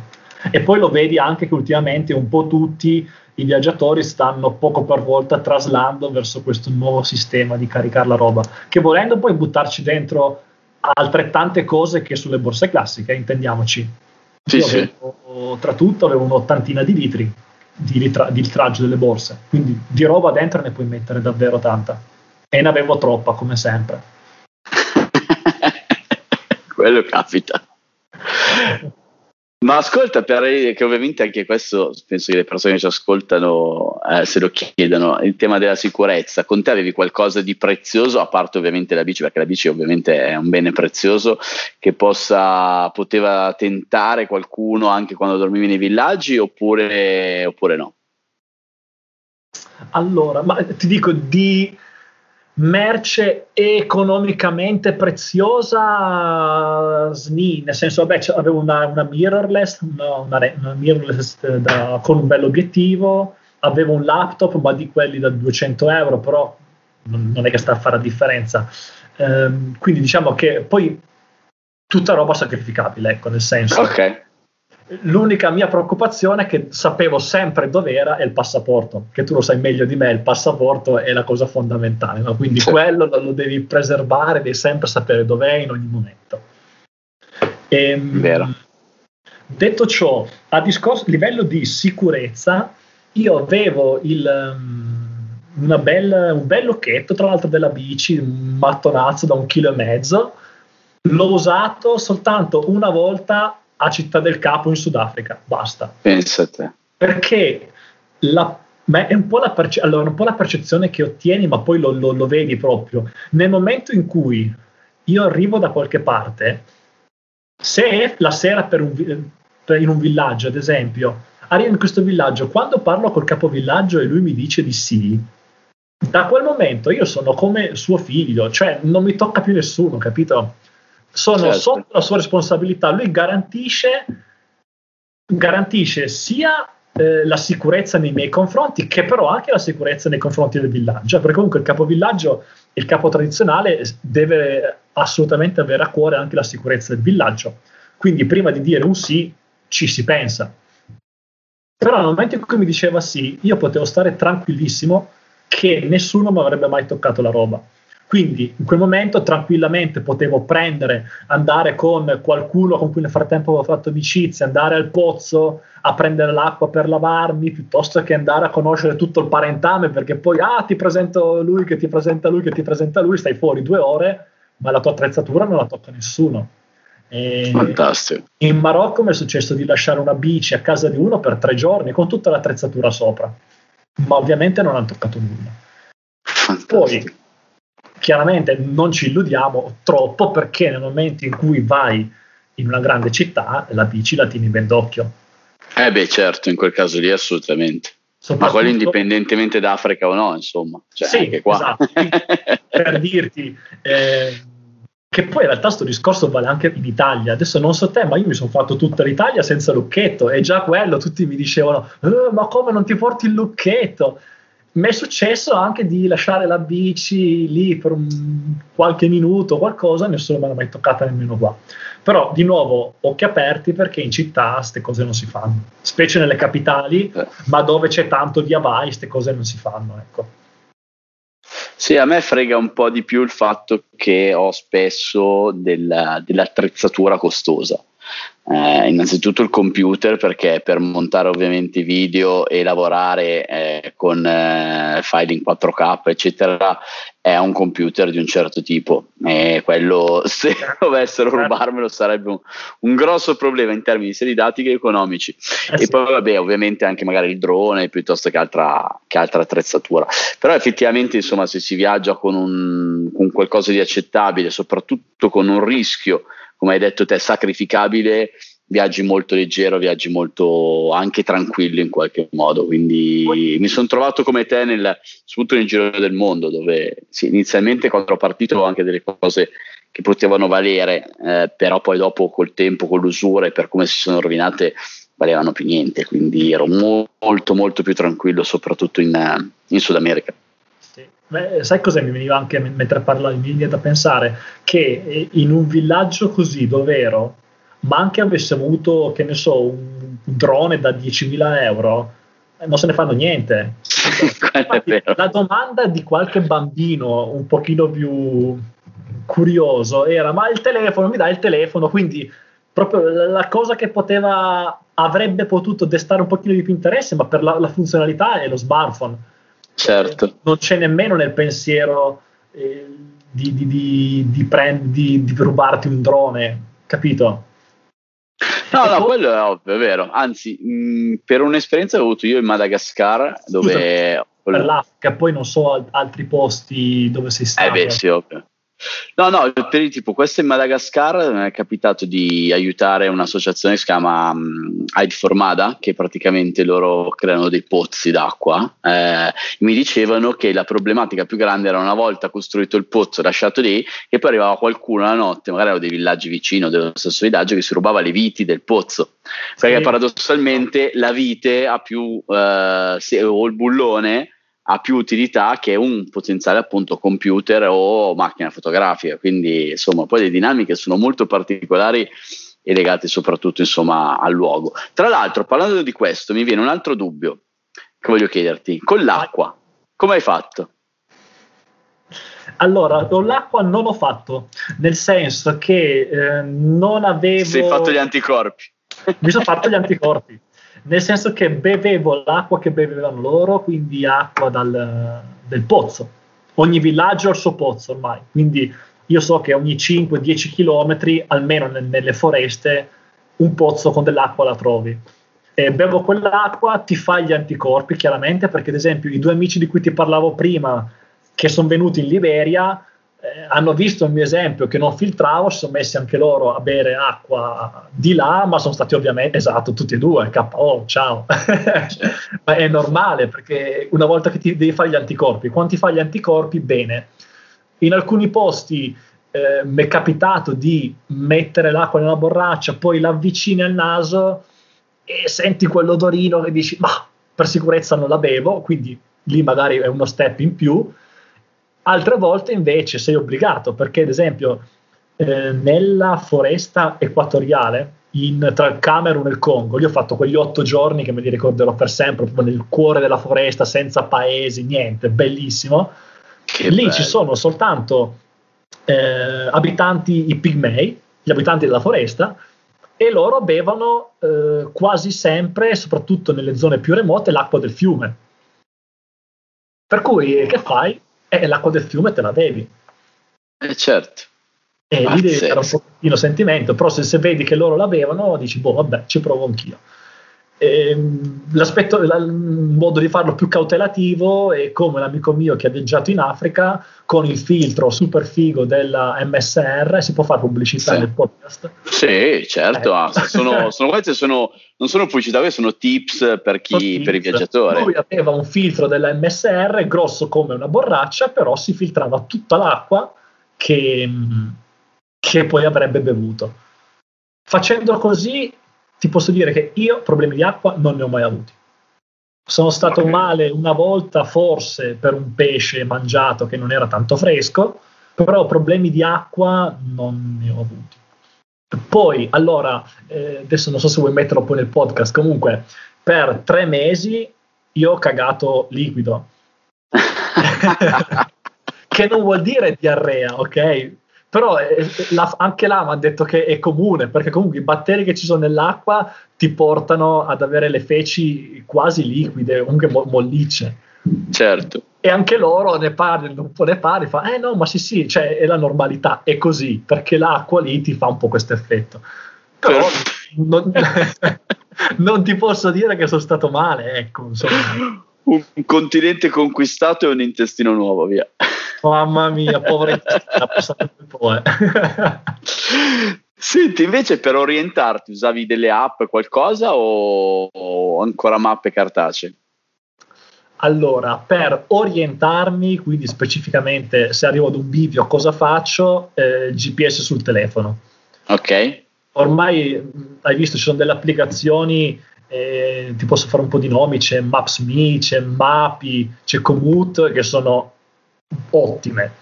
E poi lo vedi anche che ultimamente un po' tutti i viaggiatori stanno poco per volta traslando verso questo nuovo sistema di caricare la roba, che volendo poi buttarci dentro altrettante cose che sulle borse classiche, intendiamoci. Sì, sì. Avevo, tra tutto avevo un'ottantina di litri di, litra, di litraggio delle borse, quindi di roba dentro ne puoi mettere davvero tanta. E ne avevo troppa, come sempre. Quello capita. Ma ascolta, per, che ovviamente anche questo penso che le persone che ci ascoltano eh, se lo chiedono, il tema della sicurezza, con te avevi qualcosa di prezioso, a parte ovviamente la bici, perché la bici ovviamente è un bene prezioso, che possa, poteva tentare qualcuno anche quando dormivi nei villaggi oppure, oppure no? Allora, ma ti dico di merce economicamente preziosa SNI, nel senso, vabbè, avevo una, una mirrorless, una, una, mirrorless da, con un bello obiettivo, avevo un laptop, ma di quelli da 200 euro, però non, non è che sta a fare la differenza. Ehm, quindi diciamo che poi tutta roba sacrificabile, ecco, nel senso. Ok. L'unica mia preoccupazione è che sapevo sempre dov'era il passaporto, che tu lo sai meglio di me, il passaporto è la cosa fondamentale, no? quindi sì. quello lo, lo, devi preservare, devi sempre sapere dov'è in ogni momento. E, ehm, Vero. Detto ciò, a discorso, livello di sicurezza, io avevo il, um, bella, un bel lucchetto, tra l'altro della bici, un mattonazzo da un chilo e mezzo, l'ho usato soltanto una volta a Città del Capo in Sudafrica, basta. Pensate. Perché la, è un po, perce- allora, un po' la percezione che ottieni, ma poi lo, lo, lo vedi proprio. Nel momento in cui io arrivo da qualche parte, se la sera per un, per in un villaggio, ad esempio, arrivo in questo villaggio, quando parlo col capovillaggio e lui mi dice di sì, da quel momento io sono come suo figlio, cioè non mi tocca più nessuno, capito? Sono certo. sotto la sua responsabilità. Lui garantisce, garantisce sia eh, la sicurezza nei miei confronti, che però anche la sicurezza nei confronti del villaggio, perché comunque il capovillaggio, il capo tradizionale, deve assolutamente avere a cuore anche la sicurezza del villaggio. Quindi prima di dire un sì, ci si pensa. Però nel momento in cui mi diceva sì, io potevo stare tranquillissimo che nessuno mi avrebbe mai toccato la roba. Quindi in quel momento tranquillamente potevo prendere, andare con qualcuno con cui nel frattempo avevo fatto amicizia, andare al pozzo a prendere l'acqua per lavarmi, piuttosto che andare a conoscere tutto il parentame, perché poi ah, ti presento lui che ti presenta lui che ti presenta lui, stai fuori due ore, ma la tua attrezzatura non la tocca nessuno. E Fantastico. In Marocco mi è successo di lasciare una bici a casa di uno per tre giorni con tutta l'attrezzatura sopra, ma ovviamente non hanno toccato nulla. Fantastico. Poi chiaramente non ci illudiamo troppo perché nel momento in cui vai in una grande città la bici la tieni ben d'occhio. Eh beh certo, in quel caso lì assolutamente. Ma quello indipendentemente da Africa o no, insomma. Cioè, sì, anche qua. Esatto. per dirti... Eh, che poi in realtà questo discorso vale anche in Italia. Adesso non so te, ma io mi sono fatto tutta l'Italia senza lucchetto e già quello tutti mi dicevano: eh, ma come non ti porti il lucchetto? Mi è successo anche di lasciare la bici lì per un, qualche minuto, qualcosa, nessuno me l'ha mai toccata nemmeno qua. Però, di nuovo, occhi aperti perché in città queste cose non si fanno, specie nelle capitali, ma dove c'è tanto via vai, queste cose non si fanno, ecco. Sì, a me frega un po' di più il fatto che ho spesso della, dell'attrezzatura costosa. Eh, innanzitutto il computer perché per montare ovviamente video e lavorare eh, con eh, file in 4K eccetera è un computer di un certo tipo. E quello se dovessero rubarmelo sarebbe un, un grosso problema in termini sia dati che economici. Eh e poi vabbè ovviamente anche magari il drone piuttosto che altra, che altra attrezzatura. Però effettivamente insomma se si viaggia con, un, con qualcosa di accettabile soprattutto con un rischio come hai detto te, sacrificabile, viaggi molto leggero, viaggi molto anche tranquillo in qualche modo. Quindi mi sono trovato come te nel, soprattutto nel giro del mondo, dove sì, inizialmente quando ero partito avevo anche delle cose che potevano valere, eh, però poi dopo col tempo, con l'usura e per come si sono rovinate, valevano più niente. Quindi ero mo- molto molto più tranquillo, soprattutto in, in Sud America. Beh, sai cosa mi veniva anche mentre parlavi? Mi viene da pensare che eh, in un villaggio così dove ero, ma anche avessimo avuto, che ne so, un drone da 10.000 euro, eh, non se ne fanno niente. Infatti, la domanda di qualche bambino un pochino più curioso era: ma il telefono, mi dai il telefono? Quindi proprio la cosa che poteva, avrebbe potuto destare un pochino di più interesse, ma per la, la funzionalità è lo smartphone certo. non c'è nemmeno nel pensiero eh, di, di, di, di, prend- di, rubarti un drone, capito? No, no, quello è ovvio, è vero. Anzi, mh, per un'esperienza che ho avuto io in Madagascar, dove... Scusa, per l'Africa, poi non so altri posti dove sei stato. Eh beh, sì, ovvio. No, no, per il tipo, questo in Madagascar mi è capitato di aiutare un'associazione che si chiama um, Aid for Mada, che praticamente loro creano dei pozzi d'acqua. Eh, mi dicevano che la problematica più grande era una volta costruito il pozzo, lasciato lì, che poi arrivava qualcuno la notte, magari erano dei villaggi vicino dello stesso villaggio, che si rubava le viti del pozzo. Perché sì. paradossalmente la vite ha più, eh, se, o il bullone ha più utilità che un potenziale appunto computer o macchina fotografica. Quindi insomma poi le dinamiche sono molto particolari e legate soprattutto insomma al luogo. Tra l'altro parlando di questo mi viene un altro dubbio che voglio chiederti. Con l'acqua, come hai fatto? Allora, con l'acqua non ho fatto, nel senso che eh, non avevo... Sei fatto gli anticorpi. Mi sono fatto gli anticorpi nel senso che bevevo l'acqua che bevevano loro, quindi acqua dal, del pozzo. Ogni villaggio ha il suo pozzo ormai, quindi io so che ogni 5-10 km, almeno nelle foreste, un pozzo con dell'acqua la trovi. E bevo quell'acqua, ti fa gli anticorpi chiaramente, perché ad esempio i due amici di cui ti parlavo prima, che sono venuti in Liberia, hanno visto il mio esempio che non filtravo, si sono messi anche loro a bere acqua di là, ma sono stati ovviamente, esatto, tutti e due, KO, ciao. ma è normale perché una volta che ti devi fare gli anticorpi, quando ti fai gli anticorpi, bene. In alcuni posti eh, mi è capitato di mettere l'acqua nella borraccia, poi la avvicini al naso e senti quell'odorino che dici, ma per sicurezza non la bevo, quindi lì magari è uno step in più Altre volte invece sei obbligato, perché ad esempio eh, nella foresta equatoriale, in, tra il Camerun e il Congo, io ho fatto quegli otto giorni che me li ricorderò per sempre, proprio nel cuore della foresta, senza paesi, niente, bellissimo. Che Lì bello. ci sono soltanto eh, abitanti, i pigmei, gli abitanti della foresta, e loro bevono eh, quasi sempre, soprattutto nelle zone più remote, l'acqua del fiume. Per cui che fai? E l'acqua del fiume te la bevi. Eh certo. E lì devi avere un pochino sentimento, però se, se, vedi che loro la bevono, dici, boh, vabbè, ci provo anch'io. E, l'aspetto, il modo di farlo più cautelativo è come l'amico mio che ha viaggiato in Africa con il filtro super figo della MSR, si può fare pubblicità sì. nel podcast? Sì, certo, eh. sono, sono, queste sono, non sono pubblicità, queste sono tips per, chi, tips. per i viaggiatori. Lui aveva un filtro della MSR grosso come una borraccia, però si filtrava tutta l'acqua che, che poi avrebbe bevuto. Facendo così ti posso dire che io problemi di acqua non ne ho mai avuti. Sono stato okay. male una volta forse per un pesce mangiato che non era tanto fresco, però problemi di acqua non ne ho avuti. Poi, allora, eh, adesso non so se vuoi metterlo poi nel podcast, comunque per tre mesi io ho cagato liquido. che non vuol dire diarrea, ok? Però eh, la, anche là mi hanno detto che è comune, perché comunque i batteri che ci sono nell'acqua ti portano ad avere le feci quasi liquide, comunque mo- mollicce. Certo. E anche loro ne parli, un po' ne parli, fa, eh no, ma sì sì, cioè, è la normalità, è così, perché l'acqua lì ti fa un po' questo effetto. Però non, non, ti posso dire che sono stato male, ecco, insomma. Un continente conquistato e un intestino nuovo, via. Mamma mia, povera ha passato un po', eh. Senti, invece per orientarti usavi delle app, qualcosa o, o ancora mappe cartacee? Allora, per orientarmi, quindi specificamente se arrivo ad un bivio cosa faccio, eh, GPS sul telefono. Ok. Ormai hai visto, ci sono delle applicazioni, eh, ti posso fare un po' di nomi, c'è Maps.me, c'è Mapi, c'è Komoot, che sono ottime.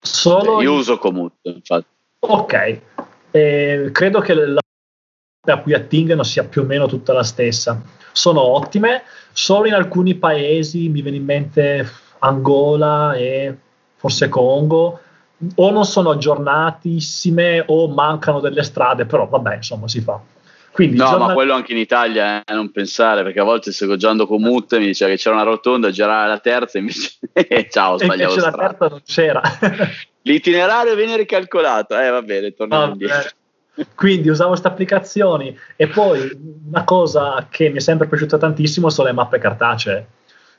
Solo Io in... uso Komoot, infatti. Ok, eh, credo che la a cui attingono sia più o meno tutta la stessa. Sono ottime, solo in alcuni paesi, mi viene in mente Angola e forse Congo, o non sono aggiornatissime o mancano delle strade, però vabbè, insomma, si fa. Quindi, no, giornal- ma quello anche in Italia, eh, non pensare, perché a volte segoggiando con Mut mi diceva che c'era una rotonda, girare la terza, invece ciao, sbagliavo invece la terza non c'era. L'itinerario viene ricalcolato, eh va bene, torniamo indietro. Quindi usavo queste applicazioni e poi una cosa che mi è sempre piaciuta tantissimo sono le mappe cartacee.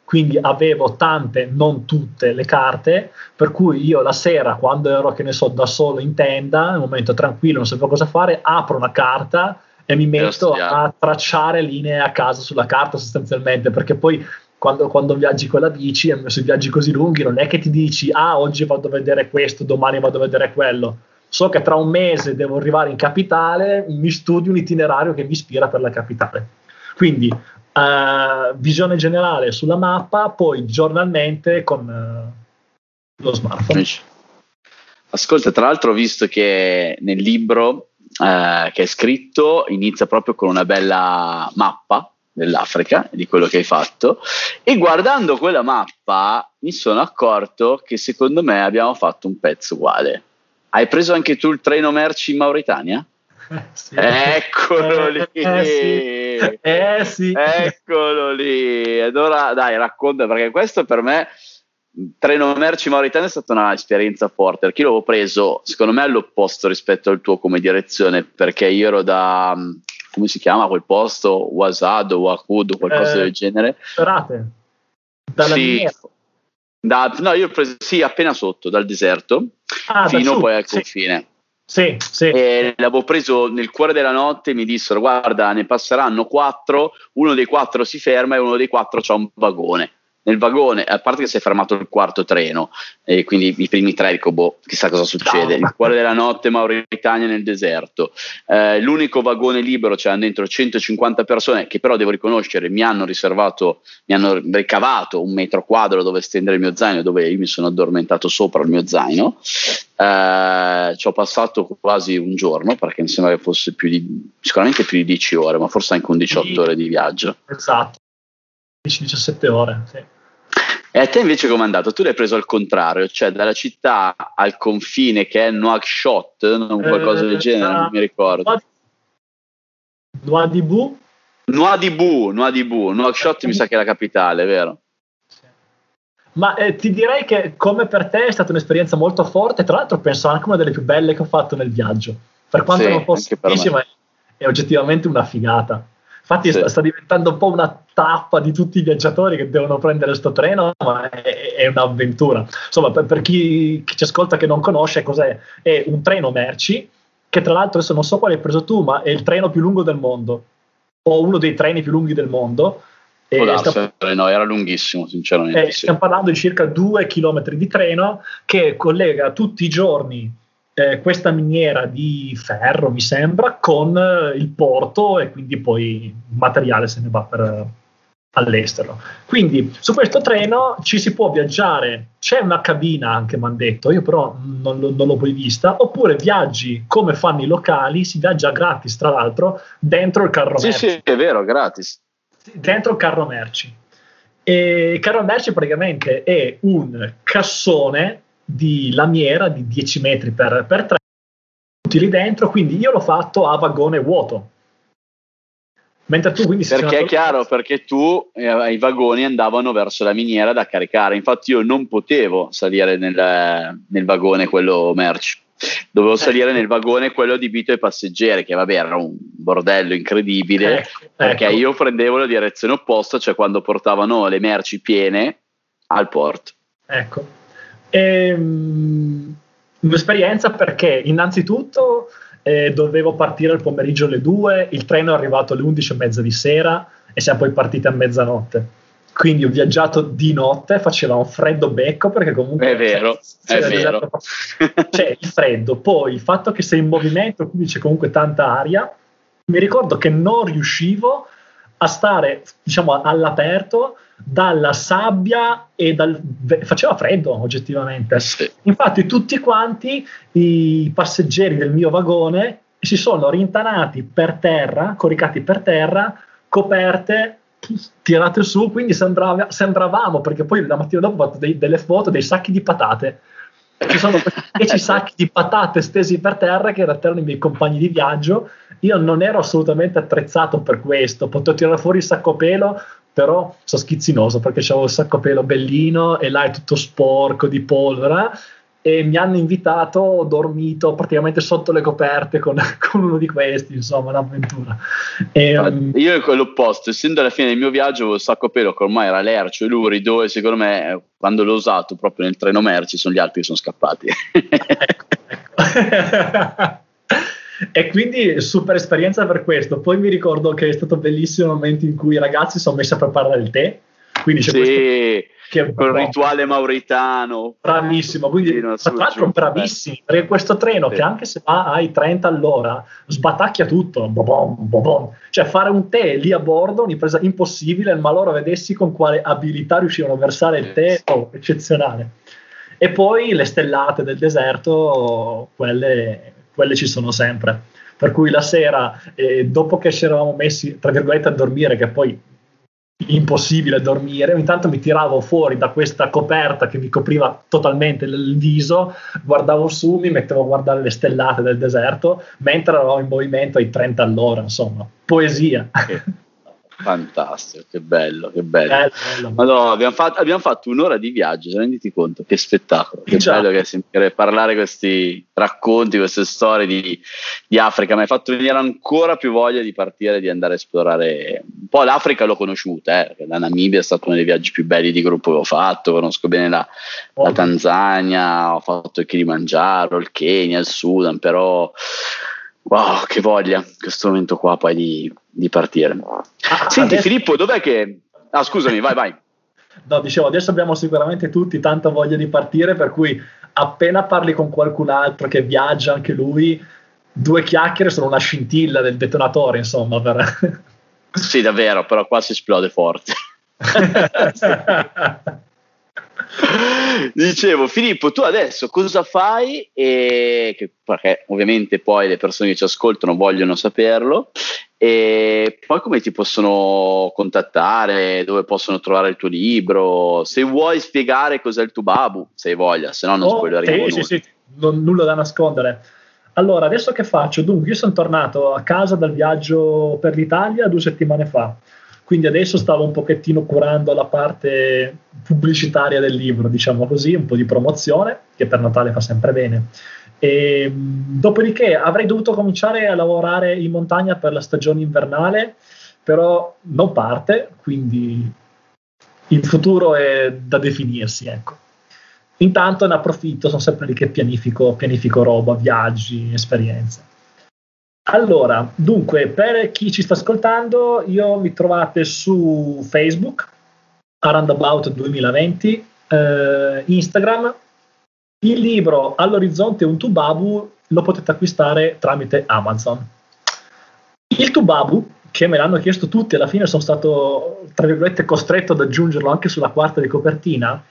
Quindi avevo tante, non tutte le carte, per cui io la sera, quando ero, che ne so, da solo in tenda, nel momento tranquillo, non sapevo cosa fare, apro una carta e mi metto a tracciare linee a casa sulla carta sostanzialmente, perché poi quando, quando, viaggi con la bici, sui viaggi così lunghi, non è che ti dici, ah, oggi vado a vedere questo, domani vado a vedere quello so che tra un mese devo arrivare in capitale, mi studio un itinerario che mi ispira per la capitale. Quindi uh, visione generale sulla mappa, poi giornalmente con uh, lo smartphone. Ascolta, tra l'altro ho visto che nel libro uh, che hai scritto inizia proprio con una bella mappa dell'Africa, di quello che hai fatto, e guardando quella mappa mi sono accorto che secondo me abbiamo fatto un pezzo uguale hai preso anche tu il treno merci in Mauritania? Eh, sì. Eccolo eh, lì. Eh, eh sì. Eccolo lì. Ed ora dai, racconta perché questo per me treno merci Mauritania è stata un'esperienza forte perché io l'avevo preso secondo me all'opposto rispetto al tuo come direzione perché io ero da come si chiama quel posto Wasad o Wahud o qualcosa eh, del genere Rate dalla sì, da, no, io ho preso sì, appena sotto dal deserto ah, fino poi al confine. Sì, sì. E l'avevo preso nel cuore della notte. Mi dissero: Guarda, ne passeranno quattro. Uno dei quattro si ferma e uno dei quattro c'ha un vagone nel vagone, a parte che si è fermato il quarto treno, e quindi i primi tre, dico, boh, chissà cosa succede. Il cuore della notte, Mauritania nel deserto. Eh, l'unico vagone libero, c'erano dentro 150 persone, che però devo riconoscere, mi hanno riservato, mi hanno ricavato un metro quadro dove stendere il mio zaino, dove io mi sono addormentato sopra il mio zaino. Eh, ci ho passato quasi un giorno, perché mi sembra che fosse più di, sicuramente più di 10 ore, ma forse anche un 18 ore di viaggio. Esatto. 17 ore, sì. E a te invece come è andato? Tu l'hai preso al contrario, cioè dalla città al confine che è Nouakchott, non qualcosa del eh, genere, non mi ricordo. Nouadhibou? Nouadhibou, Nouadhibou, Nouakchott mi sa che è la capitale, vero? Ma eh, ti direi che come per te è stata un'esperienza molto forte, tra l'altro penso anche una delle più belle che ho fatto nel viaggio. Per quanto sì, non fosse bellissima, è oggettivamente una figata. Infatti sì. sta, diventando un po' una tappa di tutti i viaggiatori che devono prendere questo treno, ma è, è un'avventura. Insomma, per, per chi, chi, ci ascolta che non conosce cos'è, è un treno merci, che tra l'altro adesso non so quale hai preso tu, ma è il treno più lungo del mondo, o uno dei treni più lunghi del mondo. E sta, no, era lunghissimo, sinceramente. Eh, sì. Stiamo parlando di circa due chilometri di treno che collega tutti i giorni eh, questa miniera di ferro, mi sembra, con eh, il porto e quindi poi il materiale se ne va per, all'estero. Quindi su questo treno ci si può viaggiare, c'è una cabina anche, mi hanno detto, io però non, non l'ho poi vista, oppure viaggi come fanno i locali, si viaggia gratis tra l'altro dentro il carro sì, merci. Sì, sì, è vero, gratis. Dentro il carro merci. E il carro merci praticamente è un cassone di lamiera di 10 metri per, per 3, tutti lì dentro, quindi io l'ho fatto a vagone vuoto Mentre tu quindi Perché è chiaro, perché tu eh, i vagoni andavano verso la miniera da caricare. Infatti, io non potevo salire nel, nel vagone quello merci. Dovevo ecco. salire nel vagone quello adibito ai passeggeri, che vabbè era un bordello incredibile, ecco, perché ecco. io prendevo la direzione opposta, cioè quando portavano le merci piene al porto. Ecco. Ehm, un'esperienza perché innanzitutto eh, dovevo partire il pomeriggio alle 2, il treno è arrivato alle 11 e mezza di sera e siamo poi partiti a mezzanotte. Quindi ho viaggiato di notte, faceva un freddo becco perché comunque... È vero, è vero. C'è il freddo, poi il fatto che sei in movimento, quindi c'è comunque tanta aria, mi ricordo che non riuscivo a stare, diciamo, all'aperto dalla sabbia e dal... faceva freddo oggettivamente. Sì. Infatti tutti quanti i passeggeri del mio vagone si sono rintanati per terra, coricati per terra, coperte, tirate su, quindi sembrava, sembravamo, perché poi la mattina dopo ho fatto dei, delle foto dei sacchi di patate. Ci sono 10 sacchi di patate stesi per terra che erano i miei compagni di viaggio. Io non ero assolutamente attrezzato per questo. Potevo tirare fuori il sacco pelo, però sono schizzinoso perché avevo il sacco pelo bellino e là è tutto sporco di polvere e mi hanno invitato, ho dormito praticamente sotto le coperte con, con uno di questi, insomma, un'avventura. E, um, io è l'opposto, essendo alla fine del mio viaggio avevo il sacco pelo che ormai era lercio e lurido e secondo me quando l'ho usato proprio nel treno merci sono gli altri che sono scappati. ecco, ecco. E quindi super esperienza per questo. Poi mi ricordo che è stato bellissimo il momento in cui i ragazzi sono messi a preparare il tè. Quindi c'è sì, questo col rituale mauritano. Bravissimo, quindi sì, tra l'altro bravissimi, perché questo treno sì. che anche se va ai 30 all'ora sbatacchia tutto, bom, bom, bom. cioè fare un tè lì a bordo, un'impresa impossibile, ma loro vedessi con quale abilità riuscivano a versare il tè, oh, eccezionale. E poi le stellate del deserto, quelle quelle ci sono sempre. Per cui la sera, eh, dopo che ci eravamo messi, tra virgolette, a dormire, che poi impossibile dormire, ogni tanto mi tiravo fuori da questa coperta che mi copriva totalmente il viso, guardavo su, mi mettevo a guardare le stellate del deserto, mentre eravamo in movimento ai 30 all'ora, insomma, poesia. Fantastico, che bello, che bello. bello, bello. Madonna, abbiamo, fatto, abbiamo, fatto, un'ora di viaggio, renditi conto, che spettacolo, che già. bello che sentire parlare questi racconti, queste storie di, di Africa, mi hai fatto venire ancora più voglia di partire, di andare a esplorare un po' l'Africa l'ho conosciuta, eh, la Namibia è stato uno dei viaggi più belli di gruppo che ho fatto, conosco bene la, oh. la Tanzania, ho fatto il Kilimangiaro, il Kenya, il Sudan, però Wow, che voglia questo momento qua poi di, di partire. Ah, Senti adesso... Filippo, dov'è che... Ah scusami, vai vai. No, dicevo, adesso abbiamo sicuramente tutti tanta voglia di partire, per cui appena parli con qualcun altro che viaggia anche lui, due chiacchiere sono una scintilla del detonatore, insomma. Per... Sì, davvero, però qua si esplode forte. Dicevo, Filippo, tu adesso cosa fai? E che, perché ovviamente poi le persone che ci ascoltano vogliono saperlo. E poi come ti possono contattare, dove possono trovare il tuo libro? Se vuoi spiegare cos'è il Tubabu, se hai voglia, se no non oh, spoileriamo sì, sì, sì, non, nulla da nascondere. Allora, adesso che faccio? Dunque, io sono tornato a casa dal viaggio per l'Italia due settimane fa quindi adesso stavo un pochettino curando la parte pubblicitaria del libro, diciamo così, un po' di promozione, che per Natale fa sempre bene. E, dopodiché avrei dovuto cominciare a lavorare in montagna per la stagione invernale, però non parte, quindi il futuro è da definirsi, ecco. Intanto ne approfitto, sono sempre lì che pianifico, pianifico roba, viaggi, esperienze. Allora, dunque, per chi ci sta ascoltando, io mi trovate su Facebook, Aroundabout 2020, eh, Instagram. Il libro All'orizzonte un tubabu lo potete acquistare tramite Amazon. Il tubabu, che me l'hanno chiesto tutti, alla fine sono stato, tra virgolette, costretto ad aggiungerlo anche sulla quarta di copertina,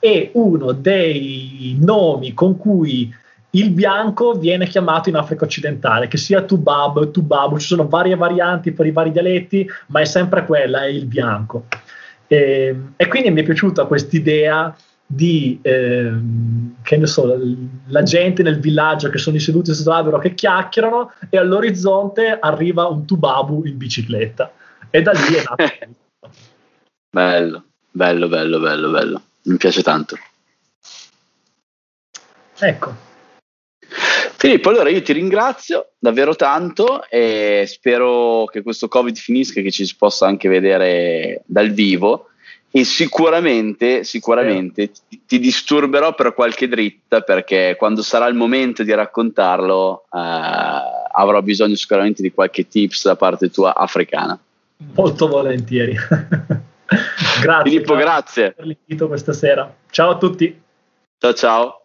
è uno dei nomi con cui il bianco viene chiamato in Africa occidentale, che sia Tubab, Tubabu, ci sono varie varianti per i vari dialetti, ma è sempre quella, è il bianco. E, e quindi mi è piaciuta quest'idea di, eh, che ne so, la gente nel villaggio che sono seduti sotto l'albero che chiacchierano e all'orizzonte arriva un Tubabu in bicicletta. E da lì è nato. bello, bello, bello, bello, bello. Mi piace tanto. Ecco, Filippo, allora io ti ringrazio davvero tanto e spero che questo Covid finisca e che ci si possa anche vedere dal vivo e sicuramente, sicuramente ti, ti, disturberò per qualche dritta perché quando sarà il momento di raccontarlo eh, avrò bisogno sicuramente di qualche tips da parte tua africana. Molto volentieri. grazie. Filippo, grazie. Per l'invito questa sera. Ciao a tutti. Ciao ciao.